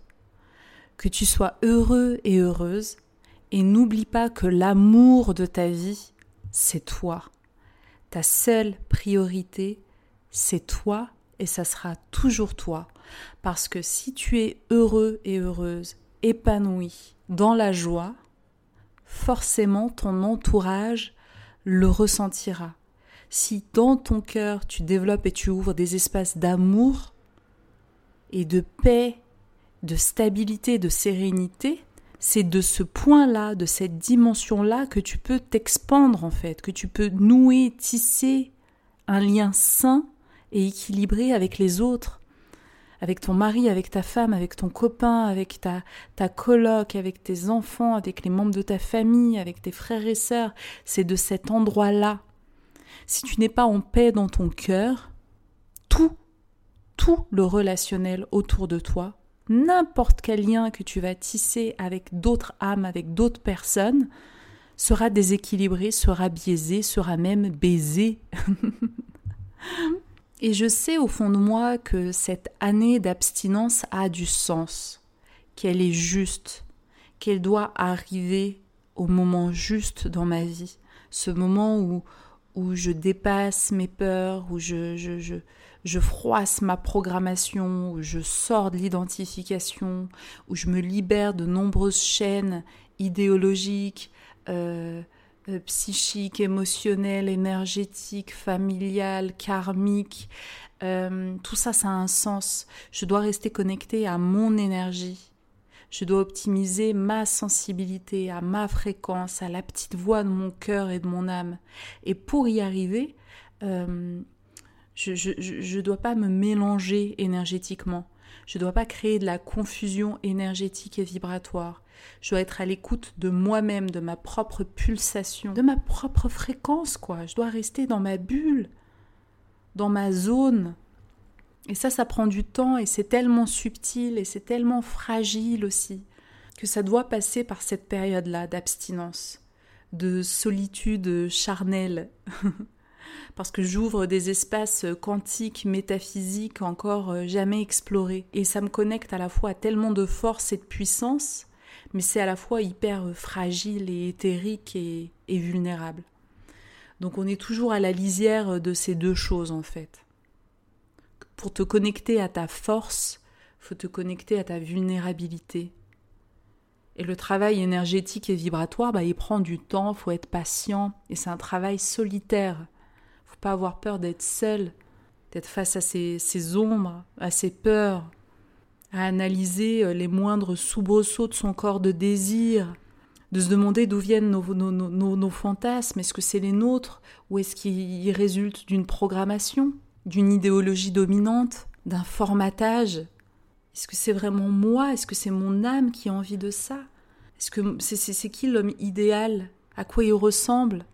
que tu sois heureux et heureuse, et n'oublie pas que l'amour de ta vie, c'est toi. Ta seule priorité, c'est toi, et ça sera toujours toi. Parce que si tu es heureux et heureuse, épanoui, dans la joie, forcément ton entourage le ressentira. Si dans ton cœur tu développes et tu ouvres des espaces d'amour et de paix, de stabilité, de sérénité, c'est de ce point-là, de cette dimension-là que tu peux t'expandre en fait, que tu peux nouer, tisser un lien sain et équilibré avec les autres, avec ton mari, avec ta femme, avec ton copain, avec ta, ta coloc, avec tes enfants, avec les membres de ta famille, avec tes frères et sœurs. C'est de cet endroit-là. Si tu n'es pas en paix dans ton cœur, tout, tout le relationnel autour de toi, n'importe quel lien que tu vas tisser avec d'autres âmes, avec d'autres personnes, sera déséquilibré, sera biaisé, sera même baisé. Et je sais au fond de moi que cette année d'abstinence a du sens, qu'elle est juste, qu'elle doit arriver au moment juste dans ma vie, ce moment où, où je dépasse mes peurs, où je, je, je, je froisse ma programmation, où je sors de l'identification, où je me libère de nombreuses chaînes idéologiques, euh, euh, psychique, émotionnel, énergétique, familial, karmique. Euh, tout ça, ça a un sens. Je dois rester connecté à mon énergie. Je dois optimiser ma sensibilité, à ma fréquence, à la petite voix de mon cœur et de mon âme. Et pour y arriver, je ne dois pas me mélanger énergétiquement. Je ne dois pas créer de la confusion énergétique et vibratoire. Je dois être à l'écoute de moi-même, de ma propre pulsation, de ma propre fréquence, quoi. Je dois rester dans ma bulle, dans ma zone. Et ça, ça prend du temps et c'est tellement subtil et c'est tellement fragile aussi que ça doit passer par cette période-là d'abstinence, de solitude charnelle. parce que j'ouvre des espaces quantiques, métaphysiques encore euh, jamais explorés. Et ça me connecte à la fois à tellement de force et de puissance, mais c'est à la fois hyper euh, fragile et éthérique et, vulnérable. Donc on est toujours à la lisière de ces deux choses en fait. Pour te connecter à ta force, faut te connecter à ta vulnérabilité. Et le travail énergétique et vibratoire, bah, il prend du temps, faut être patient, et c'est un travail solitaire pas avoir peur d'être seul, d'être face à ses, ombres, à ses peurs, à analyser euh, les moindres soubresauts de son corps de désir, de se demander d'où viennent nos, nos, nos, nos fantasmes, est-ce que c'est les nôtres ou est-ce qu'ils résultent d'une programmation, d'une idéologie dominante, d'un formatage? Est-ce que c'est vraiment moi? Est-ce que c'est mon âme qui a envie de ça? Est-ce que c'est qui l'homme idéal? À quoi il ressemble?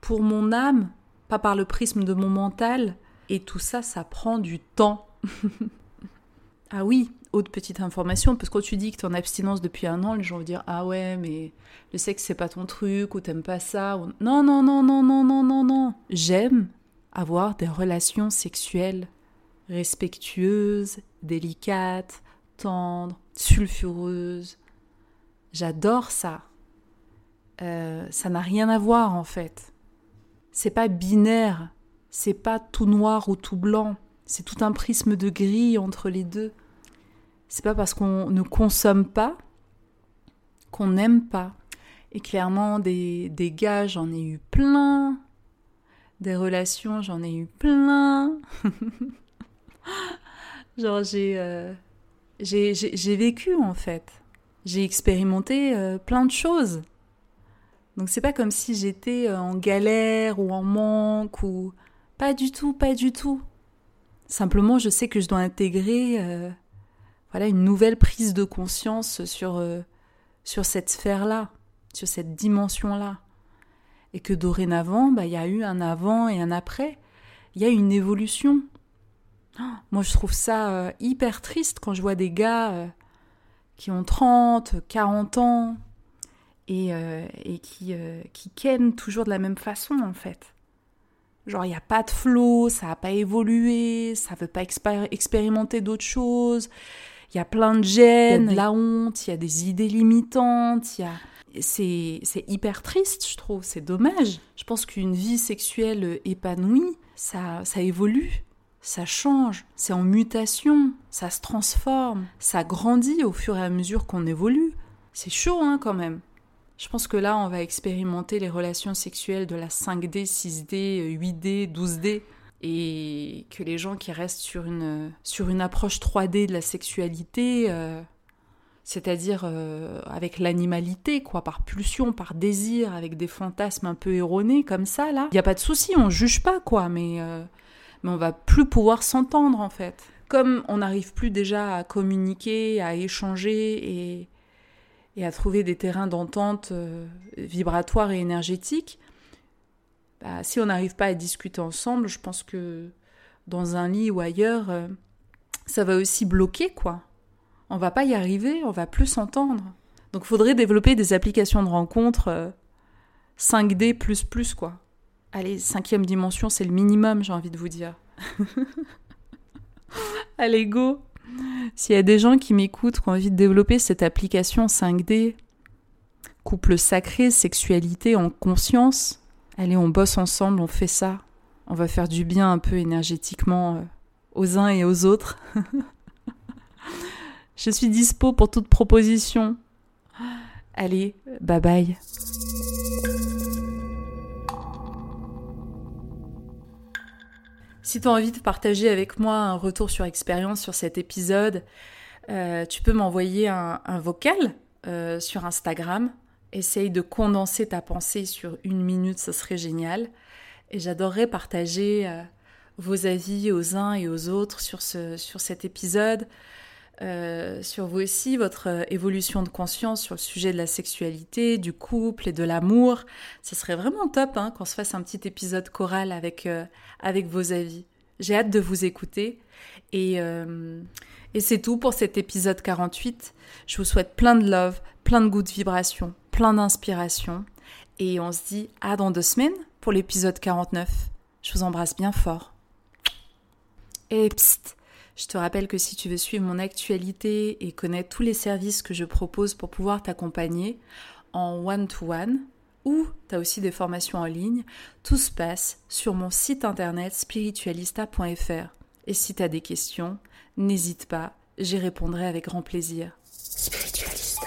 Pour mon âme pas par le prisme de mon mental. Et tout ça, ça prend du temps. ah oui, autre petite information, parce que quand tu dis que tu es en abstinence depuis un an, les gens vont dire Ah ouais, mais le sexe c'est pas ton truc, ou t'aimes pas ça. Ou... Non, non, non, non, non, non, non, non. J'aime avoir des relations sexuelles respectueuses, délicates, tendres, sulfureuses. J'adore ça. Euh, ça n'a rien à voir en fait c'est pas binaire, c'est pas tout noir ou tout blanc, c'est tout un prisme de gris entre les deux. C'est pas parce qu'on ne consomme pas qu'on n'aime pas. Et clairement, des, gars, j'en ai eu plein. Des relations, j'en ai eu plein. Genre, euh, j'ai, j'ai, vécu en fait. J'ai expérimenté euh, plein de choses. Donc c'est pas comme si j'étais euh, en galère ou en manque ou pas du tout, pas du tout. Simplement, je sais que je dois intégrer euh, voilà une nouvelle prise de conscience sur euh, sur cette sphère-là, sur cette dimension-là, et que dorénavant, bah il y a eu un avant et un après. Il y a une évolution. Oh, moi, je trouve ça hyper triste quand je vois des gars qui ont 30, 40 ans, et, euh, et qui, euh, qui toujours de la même façon en fait. Genre, il n'y a pas de flow, ça n'a pas évolué, ça veut pas expérimenter d'autres choses. Il y a plein de gènes, la honte, il y a des idées limitantes, il y a... C'est, c'est hyper triste, je trouve, c'est dommage. Je pense qu'une vie sexuelle épanouie, ça, ça évolue. ça change, c'est en mutation, ça se transforme, ça grandit au fur et à mesure qu'on évolue. C'est chaud, hein, quand même. Je pense que là, on va expérimenter les relations sexuelles de la 5D, 6D, 8D, 12D. Et que les gens qui restent sur une, sur une approche 3D de la sexualité, euh, c'est-à-dire euh, avec l'animalité, quoi, par pulsion, par désir, avec des fantasmes un peu erronés comme ça, là, il n'y a pas de souci, on juge pas, quoi, mais, euh, mais on va plus pouvoir s'entendre, en fait. Comme on n'arrive plus déjà à communiquer, à échanger et, et à trouver des terrains d'entente euh, vibratoires et énergétiques, bah, si on n'arrive pas à discuter ensemble, je pense que dans un lit ou ailleurs, ça va aussi bloquer, quoi on va pas y arriver, on va plus s'entendre. Donc il faudrait développer des applications de rencontres 5D euh, quoi. Allez, cinquième dimension, c'est le minimum, j'ai envie de vous dire. Allez, go S'il y a des gens qui m'écoutent, qui ont envie de développer cette application 5D, couple sacré, sexualité en conscience, allez, on bosse ensemble, on fait ça. On va faire du bien un peu énergétiquement euh, aux uns et aux autres. Je suis dispo pour toute proposition. Allez, bye bye. Si tu as envie de partager avec moi un retour sur expérience sur cet épisode, euh, tu peux m'envoyer un, vocal euh, sur Instagram. Essaye de condenser ta pensée sur une minute, ce serait génial. Et j'adorerais partager euh, vos avis aux uns et aux autres sur, sur cet épisode. Euh, sur vous aussi, votre euh, évolution de conscience sur le sujet de la sexualité, du couple et de l'amour. Ce serait vraiment top hein, qu'on se fasse un petit épisode choral avec, euh, avec vos avis. J'ai hâte de vous écouter. Et, et c'est tout pour cet épisode 48. Je vous souhaite plein de love, plein de goûts de vibration, plein d'inspiration. Et on se dit à dans deux semaines pour l'épisode 49. Je vous embrasse bien fort. Et psst je te rappelle que si tu veux suivre mon actualité et connaître tous les services que je propose pour pouvoir t'accompagner en one-to-one, ou tu as aussi des formations en ligne, tout se passe sur mon site internet spiritualista.fr. Et si tu as des questions, n'hésite pas, j'y répondrai avec grand plaisir. Spiritualista.